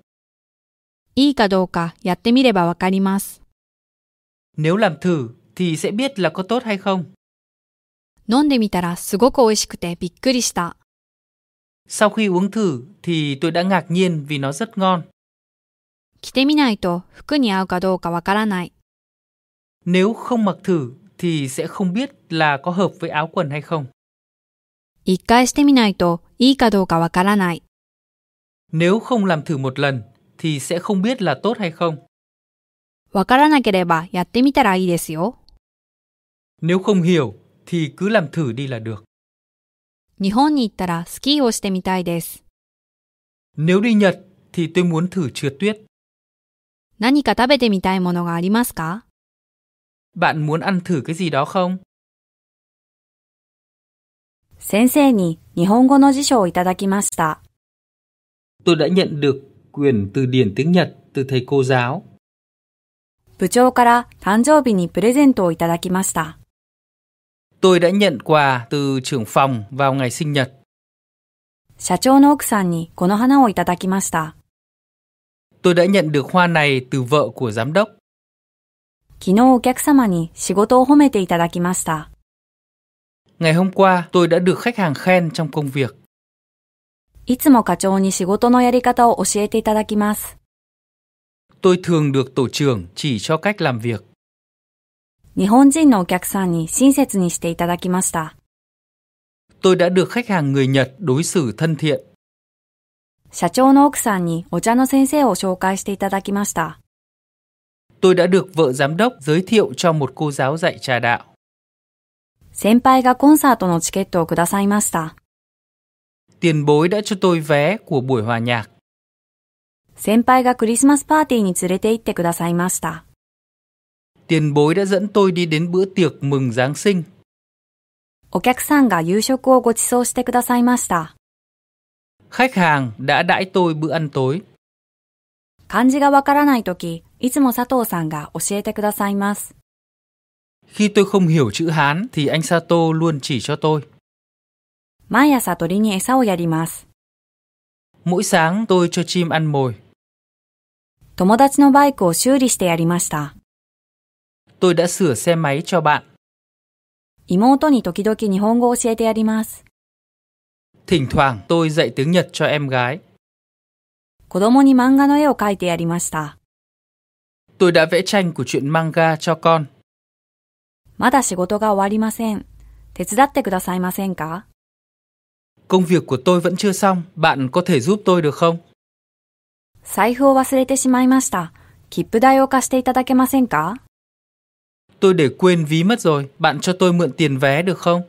いいかどうかやってみればわかります。 Nếu làm thử thì sẽ biết là có tốt hay không. 飲んでみたらすごく美味しくてびっくりした。 Sau khi uống thử thì tôi đã ngạc nhiên vì nó rất ngon. 着てみないと服に合うかどうかわからない。 Nếu không mặc thử thì sẽ không biết là có hợp với áo quần hay không. 一回してみないといいかどうかわからない。 Nếu không làm thử một lần thì sẽ không biết là tốt hay không. わからなければやってみたらいいですよ。 Nếu không hiểu thì cứ làm thử đi là được. 日本に行ったらスキーをしてみたいです。 Nếu đi Nhật thì tôi muốn thử trượt tuyết. 何か食べてみたいものがありますか Bạn muốn ăn thử cái gì đó không? 先生に日本語の辞書をいただきました。 Tôi đã nhận được quyển từ điển tiếng Nhật từ thầy cô giáo. 部長から誕生日にプレゼントをいただきました。 Tôi đã nhận quà từ trưởng phòng vào ngày sinh nhật. 社長の奥さんにこの花をいただきました。 Tôi đã nhận được hoa này từ vợ của giám đốc. 昨日お客様に仕事を褒めていただきました。Ngày hôm qua, tôi đã được khách hàng khen trong công việc. いつも課長に仕事のやり方を教えていただきます。Tôi thường được tổ trưởng chỉ cho cách làm việc. 日本人のお客さんに親切にしていただきました。Tôi đã được khách hàng người Nhật đối xử thân thiện. 社長の奥さんにお茶の先生を紹介していただきました。Tôi đã được vợ giám đốc giới thiệu cho một cô giáo dạy trà đạo. 先輩がコンサートのチケットをくださいました。 Tiền bối đã cho tôi vé của buổi hòa nhạc. 先輩がクリスマスパーティーに連れて行ってくださいました。 Tiền bối đã dẫn tôi đi đến bữa tiệc mừng Giáng sinh. お客さんが夕食をご馳走してくださいました。 Khách hàng đã đãi tôi bữa ăn tối. 漢字がわからないとき、 いつも佐藤さんが教えてくださいます。Khi tôi không hiểu chữ Hán thì anh Sato luôn chỉ cho tôi. 毎朝鳥に餌をやります。Mỗi sáng tôi cho chim ăn mồi. 友達のバイクを修理してやりました。Tôi đã sửa xe máy cho bạn. 妹に時々日本語を教えてやります。Thỉnh thoảng tôi dạy tiếng Nhật cho em gái. 子供に漫画の絵を描いてやりました。Tôi đã vẽ tranh của truyện manga cho con. まだ仕事が終わりません。手伝ってくださいませんか Công việc của tôi vẫn chưa xong, bạn có thể giúp tôi được không? 財布を忘れてしまいました。切符代を貸していただけませんか Tôi để quên ví mất rồi, bạn cho tôi mượn tiền vé được không?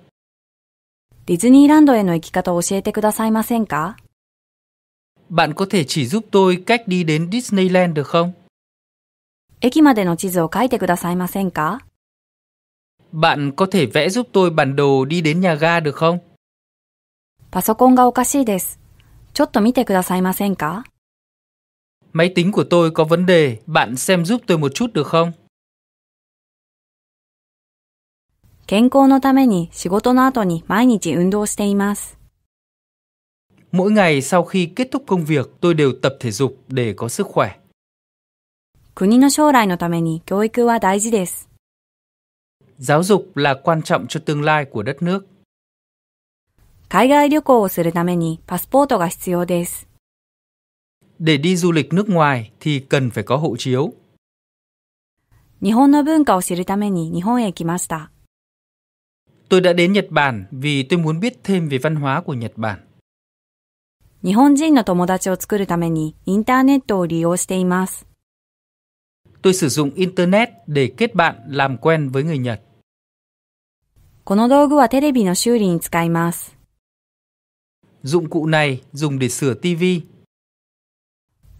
ディズニーランドへの行き方を教えてくださいませんか Bạn có thể chỉ giúp tôi cách đi đến Disneyland được không? 駅までの地図を書いてくださいませんか Bạn có thể vẽ giúp tôi bản đồ đi đến nhà ga được không? パソコンがおかしいです。ちょっと見てくださいませんか Máy tính của tôi có vấn đề, bạn xem giúp tôi một chút được không? 健康のために仕事の後に毎日運動しています。 Mỗi ngày sau khi kết thúc công việc, tôi đều tập thể dục để có sức khỏe. 国の将来のために教育は大事です。 Giáo dục là quan trọng cho tương lai của đất nước. 海外旅行をするためにパスポートが必要です。 Để đi du lịch nước ngoài thì cần phải có hộ chiếu. 日本の文化を知るために日本へ来ました。 Tôi đã đến Nhật Bản vì tôi muốn biết thêm về văn hóa của Nhật Bản. 日本人の友達を作るためにインターネットを利用しています。 Tôi sử dụng Internet để kết bạn làm quen với người Nhật. この道具はテレビの修理に使います。 Dụng cụ này dùng để sửa TV.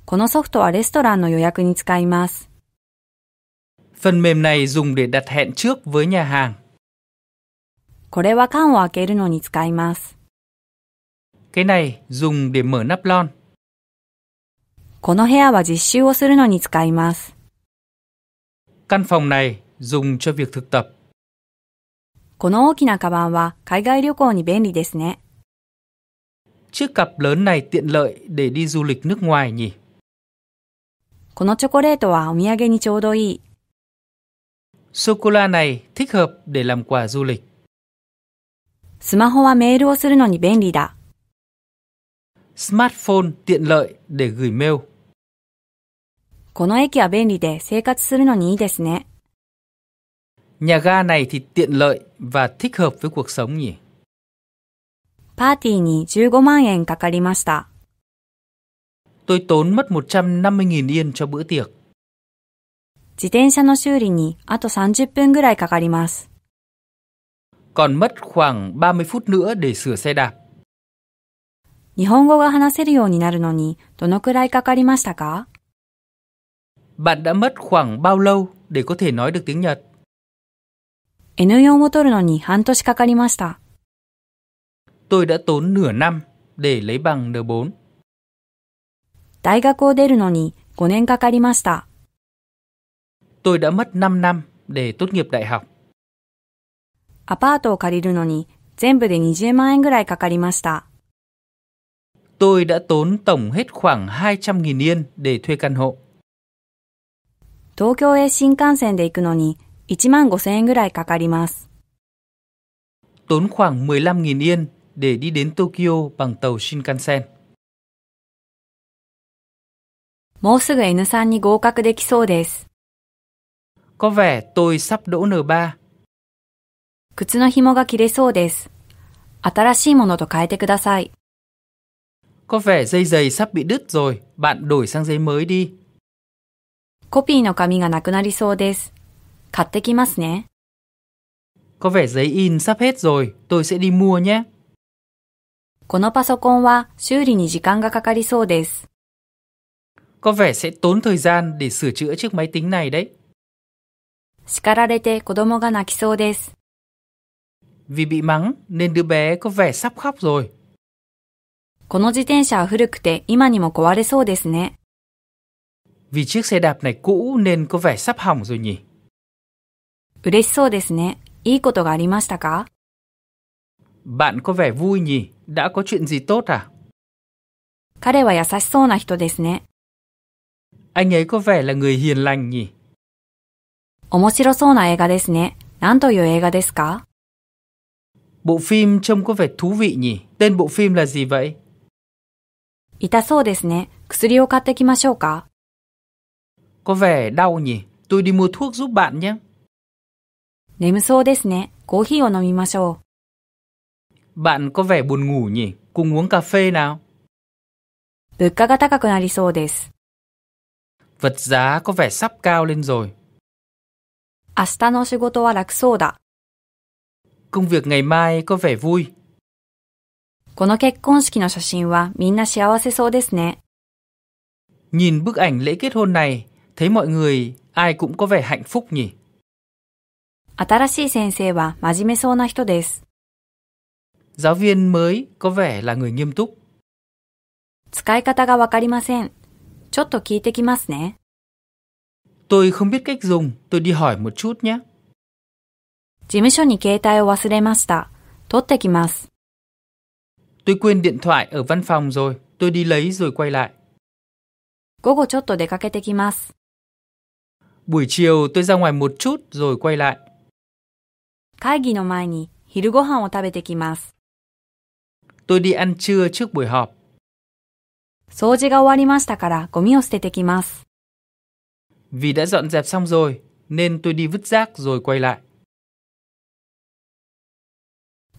このソフトはレストランの予約に使います。 Phần mềm này dùng để đặt hẹn trước với nhà hàng. これは缶を開けるのに使います。 Cái này dùng để mở nắp lon. この部屋は実習をするのに使います。 Căn phòng này dùng cho việc thực tập. この大きなカバンは海外旅行に便利ですね。 Chiếc cặp lớn này tiện lợi để đi du lịch nước ngoài nhỉ? このチョコレートはお土産にちょうどいい。 Sô cô la này thích hợp để làm quà du lịch. スマホはメールをするのに便利だ。 Smartphone tiện lợi để gửi mail. この駅は便利で生活するのにいいですね。Nhà ga này thì tiện lợi và thích hợp với cuộc sống nhỉ. パーティーに15万円かかりました。Tôi tốn mất 150.000 yên cho bữa tiệc. 自転車の修理にあと30分ぐらいかかります。Còn mất khoảng 30 phút nữa để sửa xe đạp. 日本語が話せるようになるのにどのくらいかかりましたか Bạn đã mất khoảng bao lâu để có thể nói được tiếng Nhật? ?N4 を取るのに半年かかりました。 Tôi đã tốn nửa năm để lấy bằng N4. 大学を出るのに5年かかりました。 Tôi đã mất 5 năm để tốt nghiệp đại học. アパートを借りるのに全部で20万円ぐらいかかりました。 Tôi đã tốn tổng hết khoảng 200.000 yên để thuê căn hộ. 東京へ新幹線で行くのに1万5千円ぐらいかかります。 Tốn khoảng 15.000 yên để đi đến Tokyo bằng tàu Shinkansen. もうすぐ N3 に合格できそうです。 Có vẻ tôi sắp đỗ N3. 靴の紐が切れそうです。新しいものと変えてください。 Có vẻ dây giày sắp bị đứt rồi, bạn đổi sang giấy mới đi. コピーの紙がなくなりそうです。買ってきますね。Có vẻ giấy in sắp hết rồi, tôi sẽ đi mua nhé. このパソコンは修理に時間がかかりそうです。Có vẻ sẽ tốn thời gian để sửa chữa chiếc máy tính này đấy. 叱られて子供が泣きそうです。Vì bị mắng nên đứa bé có vẻ sắp khóc rồi. この自転車は古くて今にも壊れそうですね。Vì chiếc xe đạp này cũ nên có vẻ sắp hỏng rồi nhỉ. 嬉しそうですね。いいことがありましたか Bạn có vẻ vui nhỉ, đã có chuyện gì tốt à? 彼は優しそうな人ですね。 Anh ấy có vẻ là người hiền lành nhỉ. 面白そうな映画ですね。何という映画ですか Bộ phim trông có vẻ thú vị nhỉ. Tên bộ phim là gì vậy? 痛そうですね。薬を買ってきましょうか Có vẻ đau nhỉ. Tôi đi mua thuốc giúp bạn nhé. 眠そうですね。コーヒーを飲みましょ Bạn có vẻ buồn ngủ nhỉ. Cùng uống cà phê nào. う。物価が高くなりそうです。 Vật giá có vẻ sắp cao lên rồi. 明日の仕事は楽そうだ。 Công việc ngày mai có vẻ vui. この結婚式の写真はみんな幸せそうですね。 Nhìn bức ảnh lễ kết hôn này, thấy mọi người ai cũng có vẻ hạnh phúc nhỉ. 新しい先生は真面目そうな人です。 Giáo viên mới có vẻ là người nghiêm túc. 使い方がわかりません。ちょっと聞いてきますね。 Tôi không biết cách dùng, tôi đi hỏi một chút nhé. 事務所に携帯を忘れました。取ってきます。 Tôi quên điện thoại ở văn phòng rồi, tôi đi lấy rồi quay lại. 午後ちょっと出かけてきます。 Buổi chiều tôi ra ngoài một chút rồi quay lại. 会議の前に昼ご飯を食べてきます。 Tôi đi ăn trưa trước buổi họp. 掃除が終わりましたからゴミを捨ててきます。 Vì đã dọn dẹp xong rồi, nên tôi đi vứt rác rồi quay lại.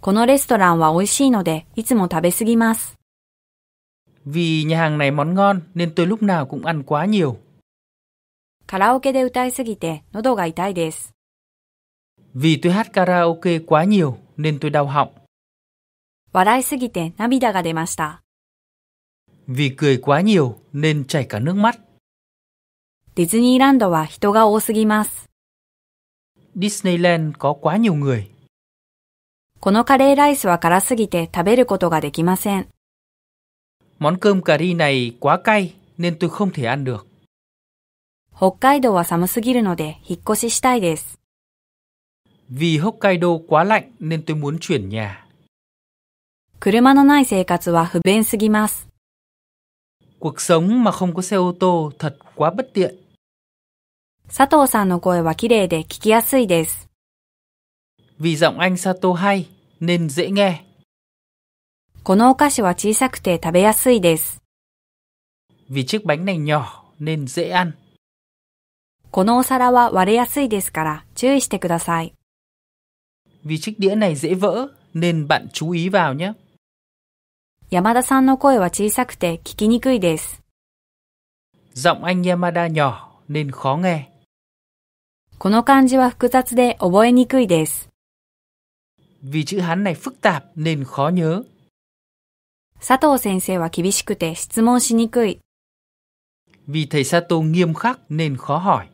このレストランは美味しいのでいつも食べ過ぎます。 Vì nhà hàng này món ngon nên tôi lúc nào cũng ăn quá nhiều. カラオケで歌いすぎて喉が痛いです。 Vì tôi hát karaoke quá nhiều nên tôi đau họng. 笑いすぎて涙が出ました。 Vì cười quá nhiều nên chảy cả nước mắt. ディズニーランドは人が多すぎます。 Disneyland có quá nhiều người. このカレーライスは辛すぎて食べることができません。 Món cơm cà ri này quá cay nên tôi không thể ăn được. 北海道は寒すぎるので引っ越ししたいです。 Vì Hokkaido quá lạnh nên tôi muốn chuyển nhà. 車のない生活は不便すぎます。 Cuộc sống mà không có xe ô tô thật quá bất tiện. 佐藤さんの声は綺麗で聞きやすいです。 Vì giọng anh Sato hay nên dễ nghe. このお菓子は小さくて食べやすいです。 Vì chiếc bánh này nhỏ nên dễ ăn. このお皿は割れやすいですから注意してください。Vì chiếc đĩa này dễ vỡ nên bạn chú ý vào nhé. 山田さんの声は小さくて聞きにくいです。Giọng anh Yamada nhỏ nên khó nghe. この漢字は複雑で覚えにくいです。Vì chữ Hán này phức tạp nên khó nhớ. 佐藤先生は厳しくて質問しにくい。Vì thầy Sato nghiêm khắc nên khó hỏi.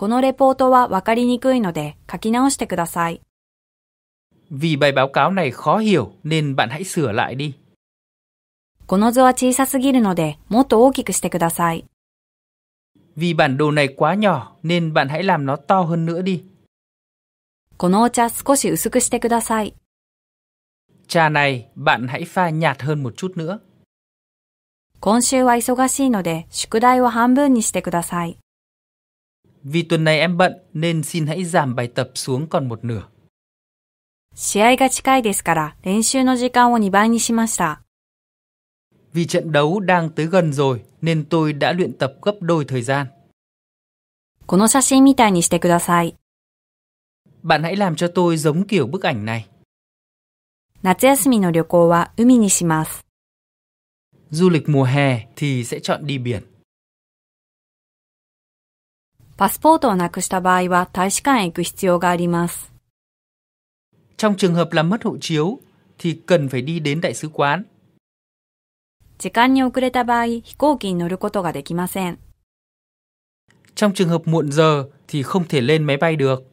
このレポートはわかりにくいので書き直してください。Vì bài báo cáo này khó hiểu nên bạn hãy sửa lại đi. この図は小さすぎるのでもっと大きくしてください。Vì bản đồ này quá nhỏ nên bạn hãy làm nó to hơn nữa đi. このお茶少し薄くしてください。Trà này bạn hãy pha nhạt hơn một chút nữa. 今週は忙しいので宿題を半分にしてください。Vì tuần này em bận nên xin hãy giảm bài tập xuống còn một nửa. 試合が近いですから練習の時間を2倍にしました。 Vì trận đấu đang tới gần rồi nên tôi đã luyện tập gấp đôi thời gian. この写真みたいにしてください。 Bạn hãy làm cho tôi giống kiểu bức ảnh này. 夏休みの旅行は海にします。 Du lịch mùa hè thì sẽ chọn đi biển. パスポートをなくした場合は大使館へ行く必要があります。 Trong trường hợp làm mất hộ chiếu thì cần phải đi đến đại sứ quán. 時間に遅れた場合、飛行機に乗ることができません。 Trong trường hợp muộn giờ thì không thể lên máy bay được.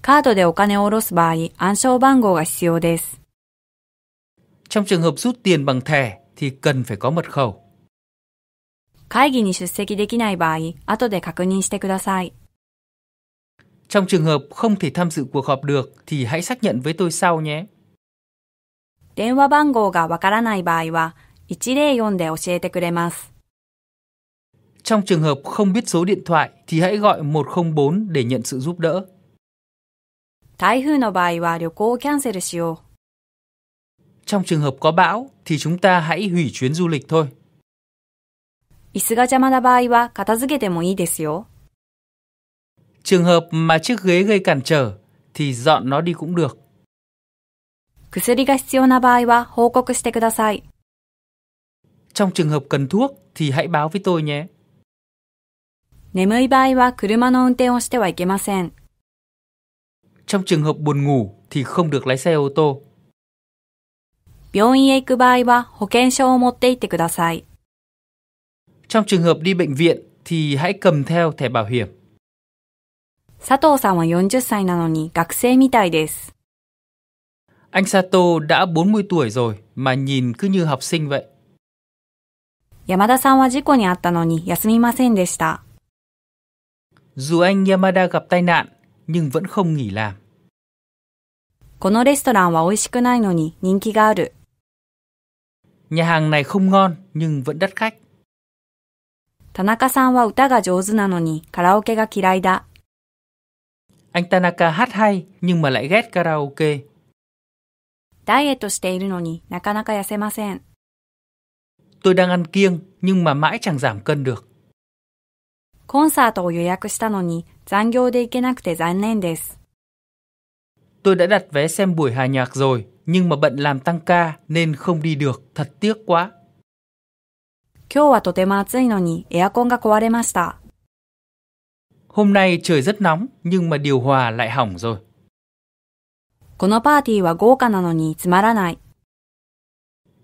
カードでお金を下ろす場合、暗証番号が必要です。 Trong trường hợp rút tiền bằng thẻ thì cần phải có mật khẩu. 会議に出席できない場合、後で確認してください。 Trong trường hợp không thể tham dự cuộc họp được thì hãy xác nhận với tôi sau nhé. 電話番号がわからない場合は、104で教えてくれます。 Trong trường hợp không biết số điện thoại thì hãy gọi 104 để nhận sự giúp đỡ. 台風の場合は旅行をキャンセルしよう。 Trong trường hợp có bão thì chúng ta hãy hủy chuyến du lịch thôi. 椅子が邪魔な場合は片付けてもいいですよ。薬が必要な場合は報告してください。眠い場合は車の運転をしてはいけません。病院へ行く場合は保険証を持っていってください。Trong trường hợp đi bệnh viện thì hãy cầm theo thẻ bảo hiểm. 佐藤さんは40歳なのに学生みたいです。 Anh Sato đã 40 tuổi rồi mà nhìn cứ như học sinh vậy. 山田さんは事故に遭ったのに休みませんでした。 Dù anh Yamada gặp tai nạn nhưng vẫn không nghỉ làm. このレストランは美味しくないのに人気がある。 Nhà hàng này không ngon nhưng vẫn đắt khách. 田中さんは歌が上手なのにカラオケが嫌いだ。 Anh Tanaka hát hay nhưng mà lại ghét karaoke. ダイエットしているのになかなか痩せません。 Tôi đang ăn kiêng nhưng mà mãi chẳng giảm cân được. コンサートを予約したのに残業で行けなくて残念です。 Tôi đã đặt vé xem buổi hòa nhạc rồi nhưng mà bận làm tăng ca nên không đi được. Thật tiếc quá. 今日はとても暑いのにエアコンが壊れました。 Hôm nay trời rất nóng nhưng mà điều hòa lại hỏng rồi. このパーティーは豪華なのにつまらない。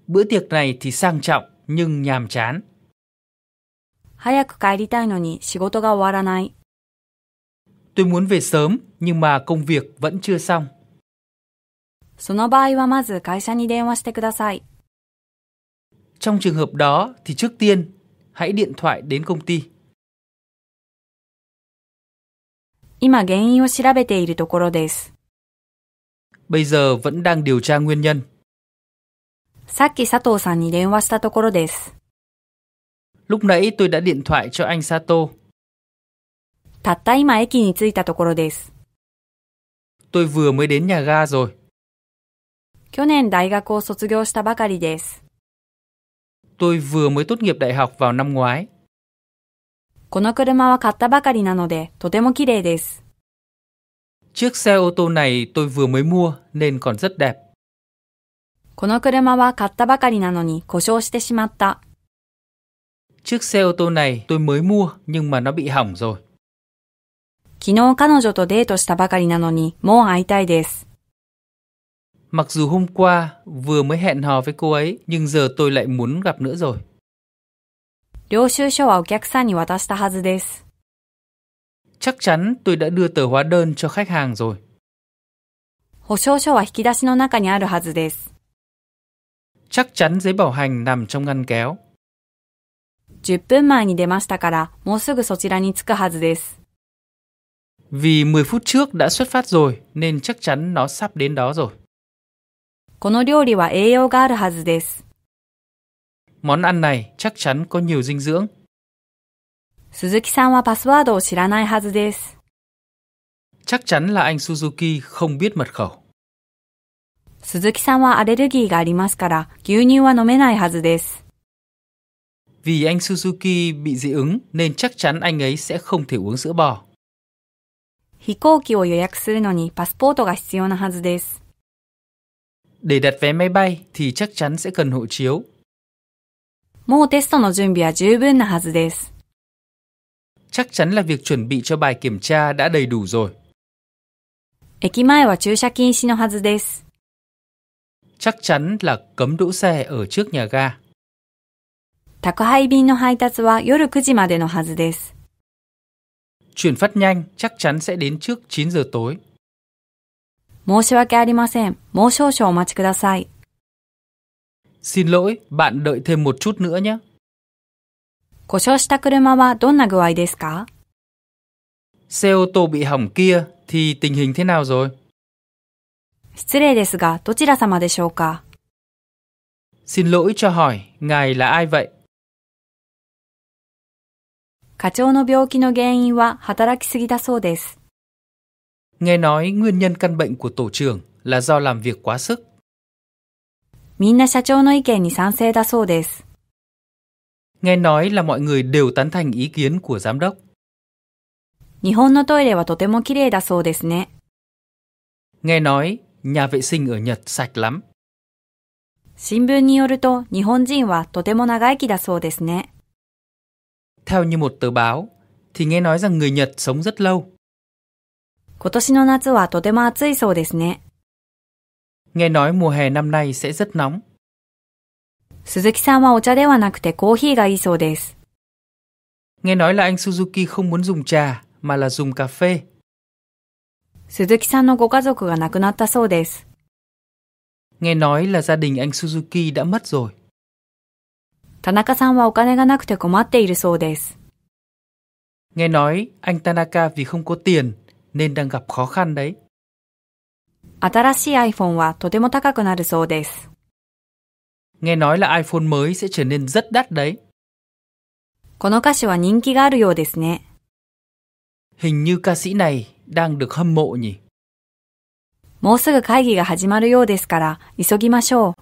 Bữa tiệc này thì sang trọng nhưng nhàm chán. 早く帰りたいのに仕事が終わらない。 Tôi muốn về sớm nhưng mà công việc vẫn chưa xong. その場合はまず会社に電話してください。 Trong trường hợp đó thì trước tiên hãy điện thoại đến công ty. 今原因を調べているところです。 Bây giờ vẫn đang điều tra nguyên nhân. さっき佐藤さんに電話したところです。 Lúc nãy tôi đã điện thoại cho anh Sato. たった今駅に着いたところです。 Tôi vừa mới đến nhà ga rồi. 去年大学を卒業したばかりです。 Tôi vừa mới tốt nghiệp đại học vào năm ngoái. この車は買ったばかりなので、とても綺麗です。 Chiếc xe ô tô này tôi vừa mới mua nên còn rất đẹp. この車は買ったばかりなのに故障してしまった。 Chiếc xe ô tô này tôi mới mua nhưng mà nó bị hỏng rồi. 昨日彼女とデートしたばかりなのに、もう会いたいです。 Mặc dù hôm qua vừa mới hẹn hò với cô ấy nhưng giờ tôi lại muốn gặp nữa rồi. 領収書はお客さんに渡したはずです。 Chắc chắn tôi đã đưa tờ hóa đơn cho khách hàng rồi. 保証書は引き出しの中にあるはずです。 Chắc chắn giấy bảo hành nằm trong ngăn kéo. 10分前に出ましたから、もうすぐそちらに着くはずです。 Vì 10 phút trước đã xuất phát rồi nên chắc chắn nó sắp đến đó rồi. この料理は栄養があるはずです。Món ăn này chắc chắn có nhiều dinh dưỡng. 鈴木さんはパスワードを知らないはずです。Chắc chắn là anh Suzuki không biết mật khẩu. 鈴木さんはアレルギーがありますから、牛乳は飲めないはずです。Vì anh Suzuki bị dị ứng nên chắc chắn anh ấy sẽ không thể uống sữa bò. 飛行機を予約するのにパスポートが必要なはずです。Để đặt vé máy bay thì chắc chắn sẽ cần hộ chiếu. もうテストの準備は十分なはずです。 Chắc chắn là việc chuẩn bị cho bài kiểm tra đã đầy đủ rồi. 駅前は駐車禁止のはずです。 Chắc chắn là cấm đỗ xe ở trước nhà ga. 宅配便の配達は夜9時までのはずです。 Chuyển phát nhanh chắc chắn sẽ đến trước 9 giờ tối. 申し訳ありません。もう少々お待ちください。 Xin lỗi, bạn đợi thêm một chút nữa nhé. 故障した車はどんな具合ですか Xe ô tô bị hỏng kia thì tình hình thế nào rồi? 失礼ですが、どちら様でしょうか Xin lỗi cho hỏi, ngài là ai vậy? 課長の病気の原因は働きすぎだそうです。 Nghe nói nguyên nhân căn bệnh của tổ trưởng là do làm việc quá sức. みんな社長の意見に賛成だそうです。 Nghe nói là mọi người đều tán thành ý kiến của giám đốc. 日本のトイレはとても綺麗だそうですね。 Nghe nói nhà vệ sinh ở Nhật sạch lắm. 新聞によると日本人はとても長生きだそうですね。 Theo như một tờ báo, thì nghe nói rằng người Nhật sống rất lâu. 今年の夏はとても暑いそうですね。 Nghe nói mùa hè năm nay sẽ rất nóng. 鈴木さんはお茶ではなくてコーヒーがいいそうです。 Nghe nói là anh Suzuki không muốn dùng trà mà là dùng cà phê. 鈴木さんのご家族が亡くなったそうです。 Nghe nói là gia đình anh Suzuki đã mất rồi. 田中さんはお金がなくて困っているそうです。 Nghe nói anh Tanaka vì không có tiền nên đang gặp khó khăn đấy. 新しい iPhone はとても高くなるそうです。 Nghe nói là iPhone mới sẽ trở nên rất đắt đấy. この歌手は人気があるようですね。 Hình như ca sĩ này đang được hâm mộ nhỉ. もうすぐ会議が始まるようですから、急ぎましょう。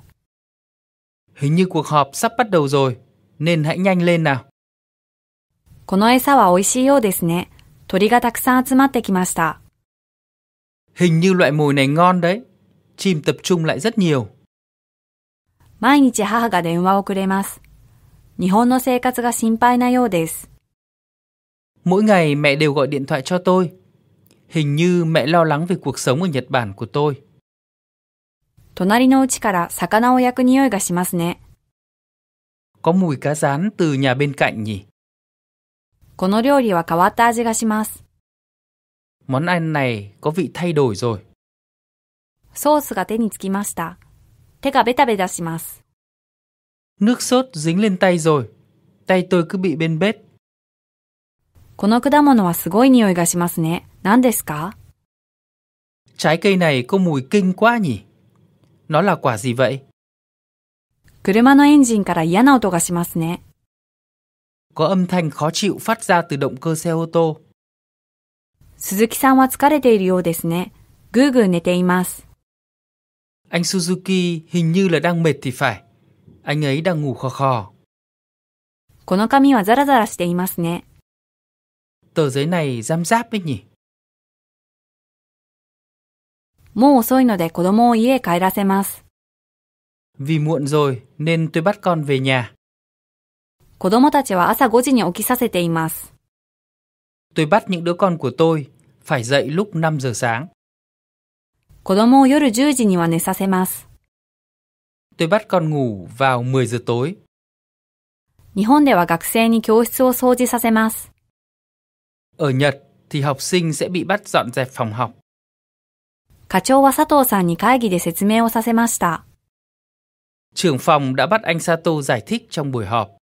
Hình như cuộc họp sắp bắt đầu rồi, nên hãy nhanh lên nào. この餌は美味しいようですね。 鳥がたくさん集まってきました。 Hình như loại mồi này ngon đấy. Chim tập trung lại rất nhiều. 毎日母が電話をくれます。日本の生活が心配なようです。 Mỗi ngày mẹ đều gọi điện thoại cho tôi. Hình như mẹ lo lắng về cuộc sống ở Nhật Bản của tôi. 隣の家から魚を焼く匂いがしますね。 Có mùi cá rán từ nhà bên cạnh nhỉ? この料理は変わった味がします。Món ăn này có vị thay đổi rồi. ソースが手につきました。手がベタベタします。Nước sốt dính lên tay rồi. Tay tôi cứ bị bên bếp. この果物はすごい匂いがしますね。何ですか Trái cây này có mùi kinh quá nhỉ? Nó là quả gì vậy? 車のエンジンから嫌な音がしますね。Có âm thanh khó chịu phát ra từ động cơ xe ô tô. 鈴木さんは疲れているようですね。ぐーぐー寝ています。 Anh Suzuki hình như là đang mệt thì phải. Anh ấy đang ngủ khò khò. この髪はザラザラしていますね。 Tờ giấy này giam giáp ấy nhỉ? もう遅いので子供を家へ帰らせます。 Vì muộn rồi nên tôi bắt con về nhà. 子供たちは朝5時に起きさせています。 Tôi bắt những đứa con của tôi phải dậy lúc 5 giờ sáng. 子供を夜10時には寝させます。 Tôi bắt con ngủ vào 10 giờ tối. 日本では学生に教室を掃除させます。 Ở Nhật thì học sinh sẽ bị bắt dọn dẹp phòng học. 課長は佐藤さんに会議で説明をさせました。 Trưởng phòng đã bắt anh Sato giải thích trong buổi họp.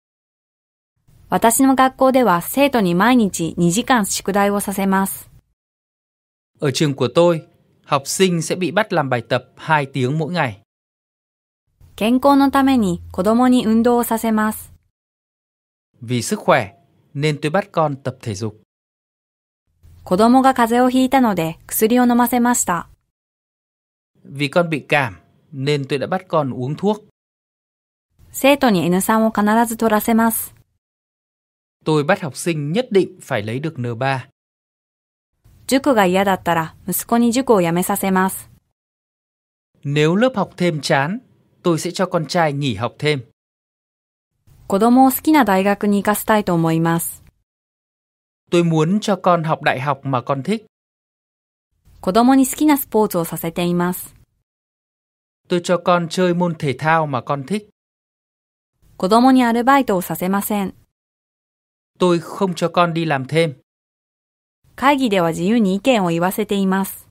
私の学校では生徒に毎日2時間宿題をさせます。Ở trường của tôi, học sinh sẽ bị bắt làm bài tập 2 tiếng mỗi ngày. 健康のために子供に運動をさせます。Vì sức khỏe nên tôi bắt con tập thể dục. 子供が風邪をひいたので薬を飲ませました。Vì con bị cảm nên tôi đã bắt con uống thuốc. 生徒に N3 を必ず取らせます。Tôi bắt học sinh nhất định phải lấy được N3. 塾が嫌だったら息子に塾を辞めさせます。 Nếu lớp học thêm chán, tôi sẽ cho con trai nghỉ học thêm. 子供を好きな大学に行かせたいと思います。 Tôi muốn cho con học đại học mà con thích. 子供に好きなスポーツをさせています。 Tôi cho con chơi môn thể thao mà con thích. 子供にアルバイトをさせません。 Tôi không cho con đi làm thêm. 会議では自由に意見を言わせています。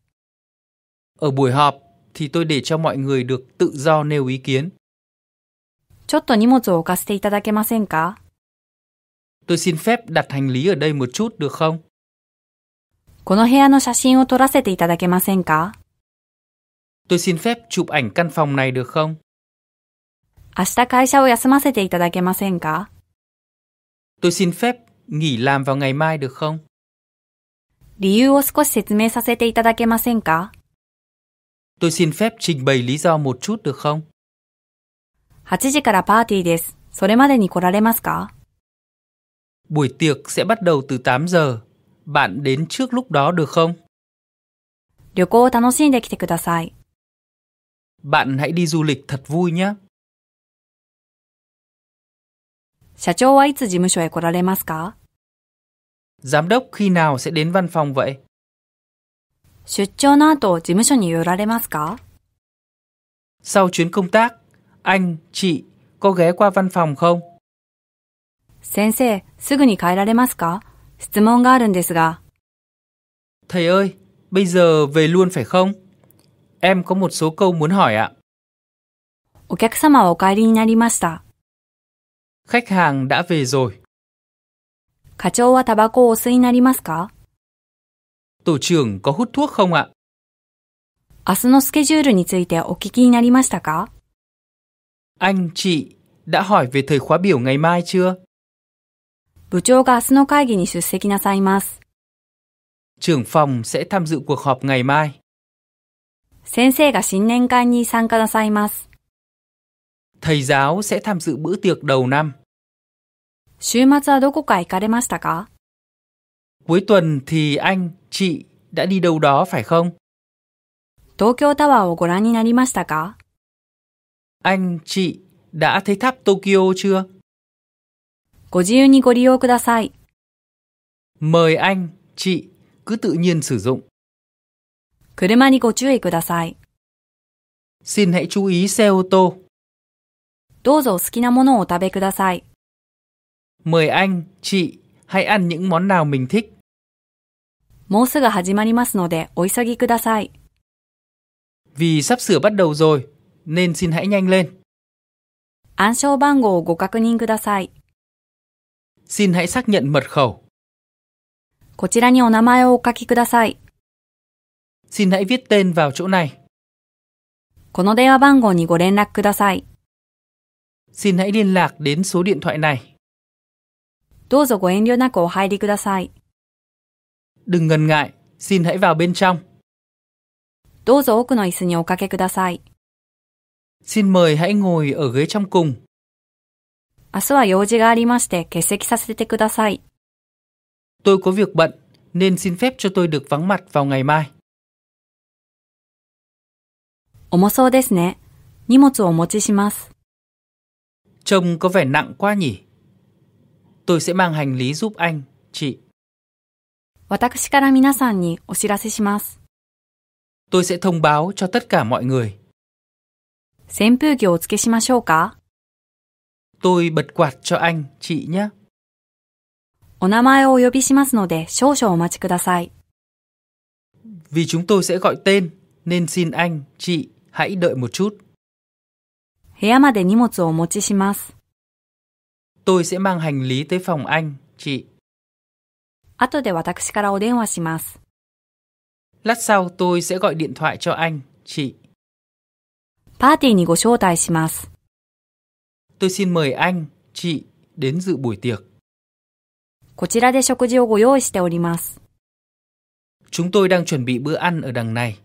Ở buổi họp thì tôi để cho mọi người được tự do nêu ý kiến. ちょっと荷物を置かせていただけませんか Tôi xin phép đặt hành lý ở đây một chút được không? この部屋の写真を撮らせていただけませんか Tôi xin phép chụp ảnh căn phòng này được không? 明日会社を休ませていただけませんか Tôi xin phép nghỉ làm vào ngày mai được không? 理由を少し説明させていただけませんか Tôi xin phép trình bày lý do một chút được không? 8時からパーティーです。それまでに来られますか Buổi tiệc sẽ bắt đầu từ 8 giờ. Bạn đến trước lúc đó được không? 旅行を楽しんできてください。 Bạn hãy đi du lịch thật vui nhé. 社長はいつ事務所へ来られますか Giám đốc khi nào sẽ đến văn phòng vậy? 出張の後、事務所に寄られますか Sau chuyến công tác, anh, chị có ghé qua văn phòng không? 先生、すぐに帰られますか質問があるんですが、 Thầy ơi, bây giờ về luôn phải không? Em có một số câu muốn hỏi ạ. お客様はお帰りになりました。 Khách hàng đã về rồi. 課長はタバコをお吸いになりますか Tổ trưởng có hút thuốc không ạ? 明日のスケジュールについてお聞きになりましたか Anh, chị đã hỏi về thời khóa biểu ngày mai chưa? 部長が明日の会議に出席なさいます。 Trưởng phòng sẽ tham dự cuộc họp ngày mai. 先生が新年会に参加なさいます。 Thầy giáo sẽ tham dự bữa tiệc đầu năm. 週末はどこか行かれましたか Cuối tuần thì anh, chị đã đi đâu đó phải không? 東京タワーをご覧になりましたか Anh, chị đã thấy tháp Tokyo chưa? ご自由にご利用ください。 Mời anh, chị cứ tự nhiên sử dụng. 車にご注意ください。 Xin hãy chú ý xe ô tô. どうぞお好きなものをお食べください。 Mời anh, chị hãy ăn những món nào mình thích. もうすぐ始まりますのでお急ぎください。 Vì sắp sửa bắt đầu rồi, nên xin hãy nhanh lên. 暗証番号をご確認ください。 Xin hãy xác nhận mật khẩu. こちらにお名前をお書きください。 Xin hãy viết tên vào chỗ này. この電話番号にご連絡ください。 Xin hãy liên lạc đến số điện thoại này. どうぞご遠慮なくお入りください。 Đừng ngần ngại, xin hãy vào bên trong. どうぞ奥の椅子におかけください。 Xin mời hãy ngồi ở ghế trong cùng. 明日は用事がありまして欠席させてください。 Tôi có việc bận nên xin phép cho tôi được vắng mặt vào ngày mai. 重そうですね。荷物をお持ちします。 Trông có vẻ nặng quá nhỉ? Tôi sẽ mang hành lý giúp anh, chị. 私から皆さんにお知らせします。 Tôi sẽ thông báo cho tất cả mọi người. 扇風機をお付けしましょうか Tôi bật quạt cho anh, chị nhé. お名前をお呼びしますので少々お待ちください。 Vì chúng tôi sẽ gọi tên, nên xin anh, chị, hãy đợi một chút. 部屋まで荷物をお持ちします。Tôi sẽ mang hành lý tới phòng anh, chị. 後で私からお電話します。Lát sau tôi sẽ gọi điện thoại cho anh, chị. パーティーにご招待します。Tôi xin mời anh, chị đến dự buổi tiệc. こちらで食事をご用意しております。Chúng tôi đang chuẩn bị bữa ăn ở đằng này.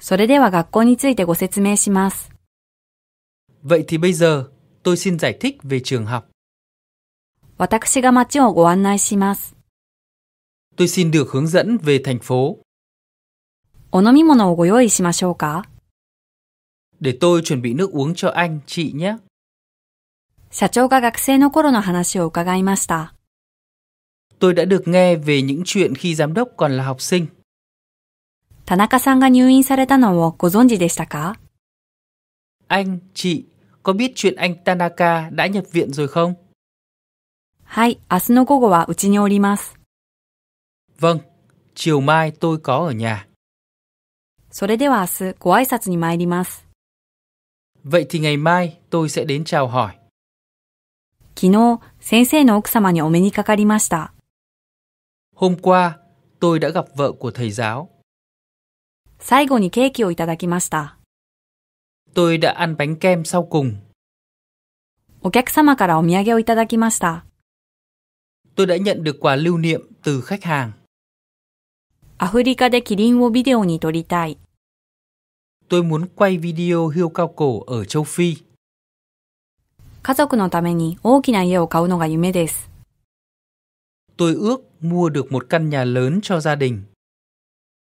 それでは学校についてご説明します。Vậy thì bây giờ tôi xin giải thích về trường học. 私が街をご案内します。 Tôi xin được hướng dẫn về thành phố お飲み物をご用意しましょうか để tôi chuẩn bị nước uống cho anh, chị nhé. 社長が学生の頃の話を伺いました。 Tôi đã được nghe về những chuyện khi giám đốc còn là học sinh. 田中さんが入院されたのをご存知でしたか Anh, chị, có biết chuyện anh Tanaka đã nhập viện rồi không? はい、明日の午後はうちにおります。 Vâng, chiều mai tôi có ở nhà. それでは明日ご挨拶に参ります。 Vậy thì ngày mai tôi sẽ đến chào hỏi. 昨日、先生の奥様にお目にかかりました。 Hôm qua, tôi đã gặp vợ của thầy giáo. 最後にケーキをいただきました。 Tôi đã ăn bánh kem sau cùng. お客様からお土産をいただきました。 Tôi đã nhận được quà lưu niệm từ khách hàng. アフリカでキリンをビデオに撮りたい。 Tôi muốn quay video hiêu cao cổ ở châu Phi. 家族のために大きな家を買うのが夢です。 Tôi ước mua được một căn nhà lớn cho gia đình.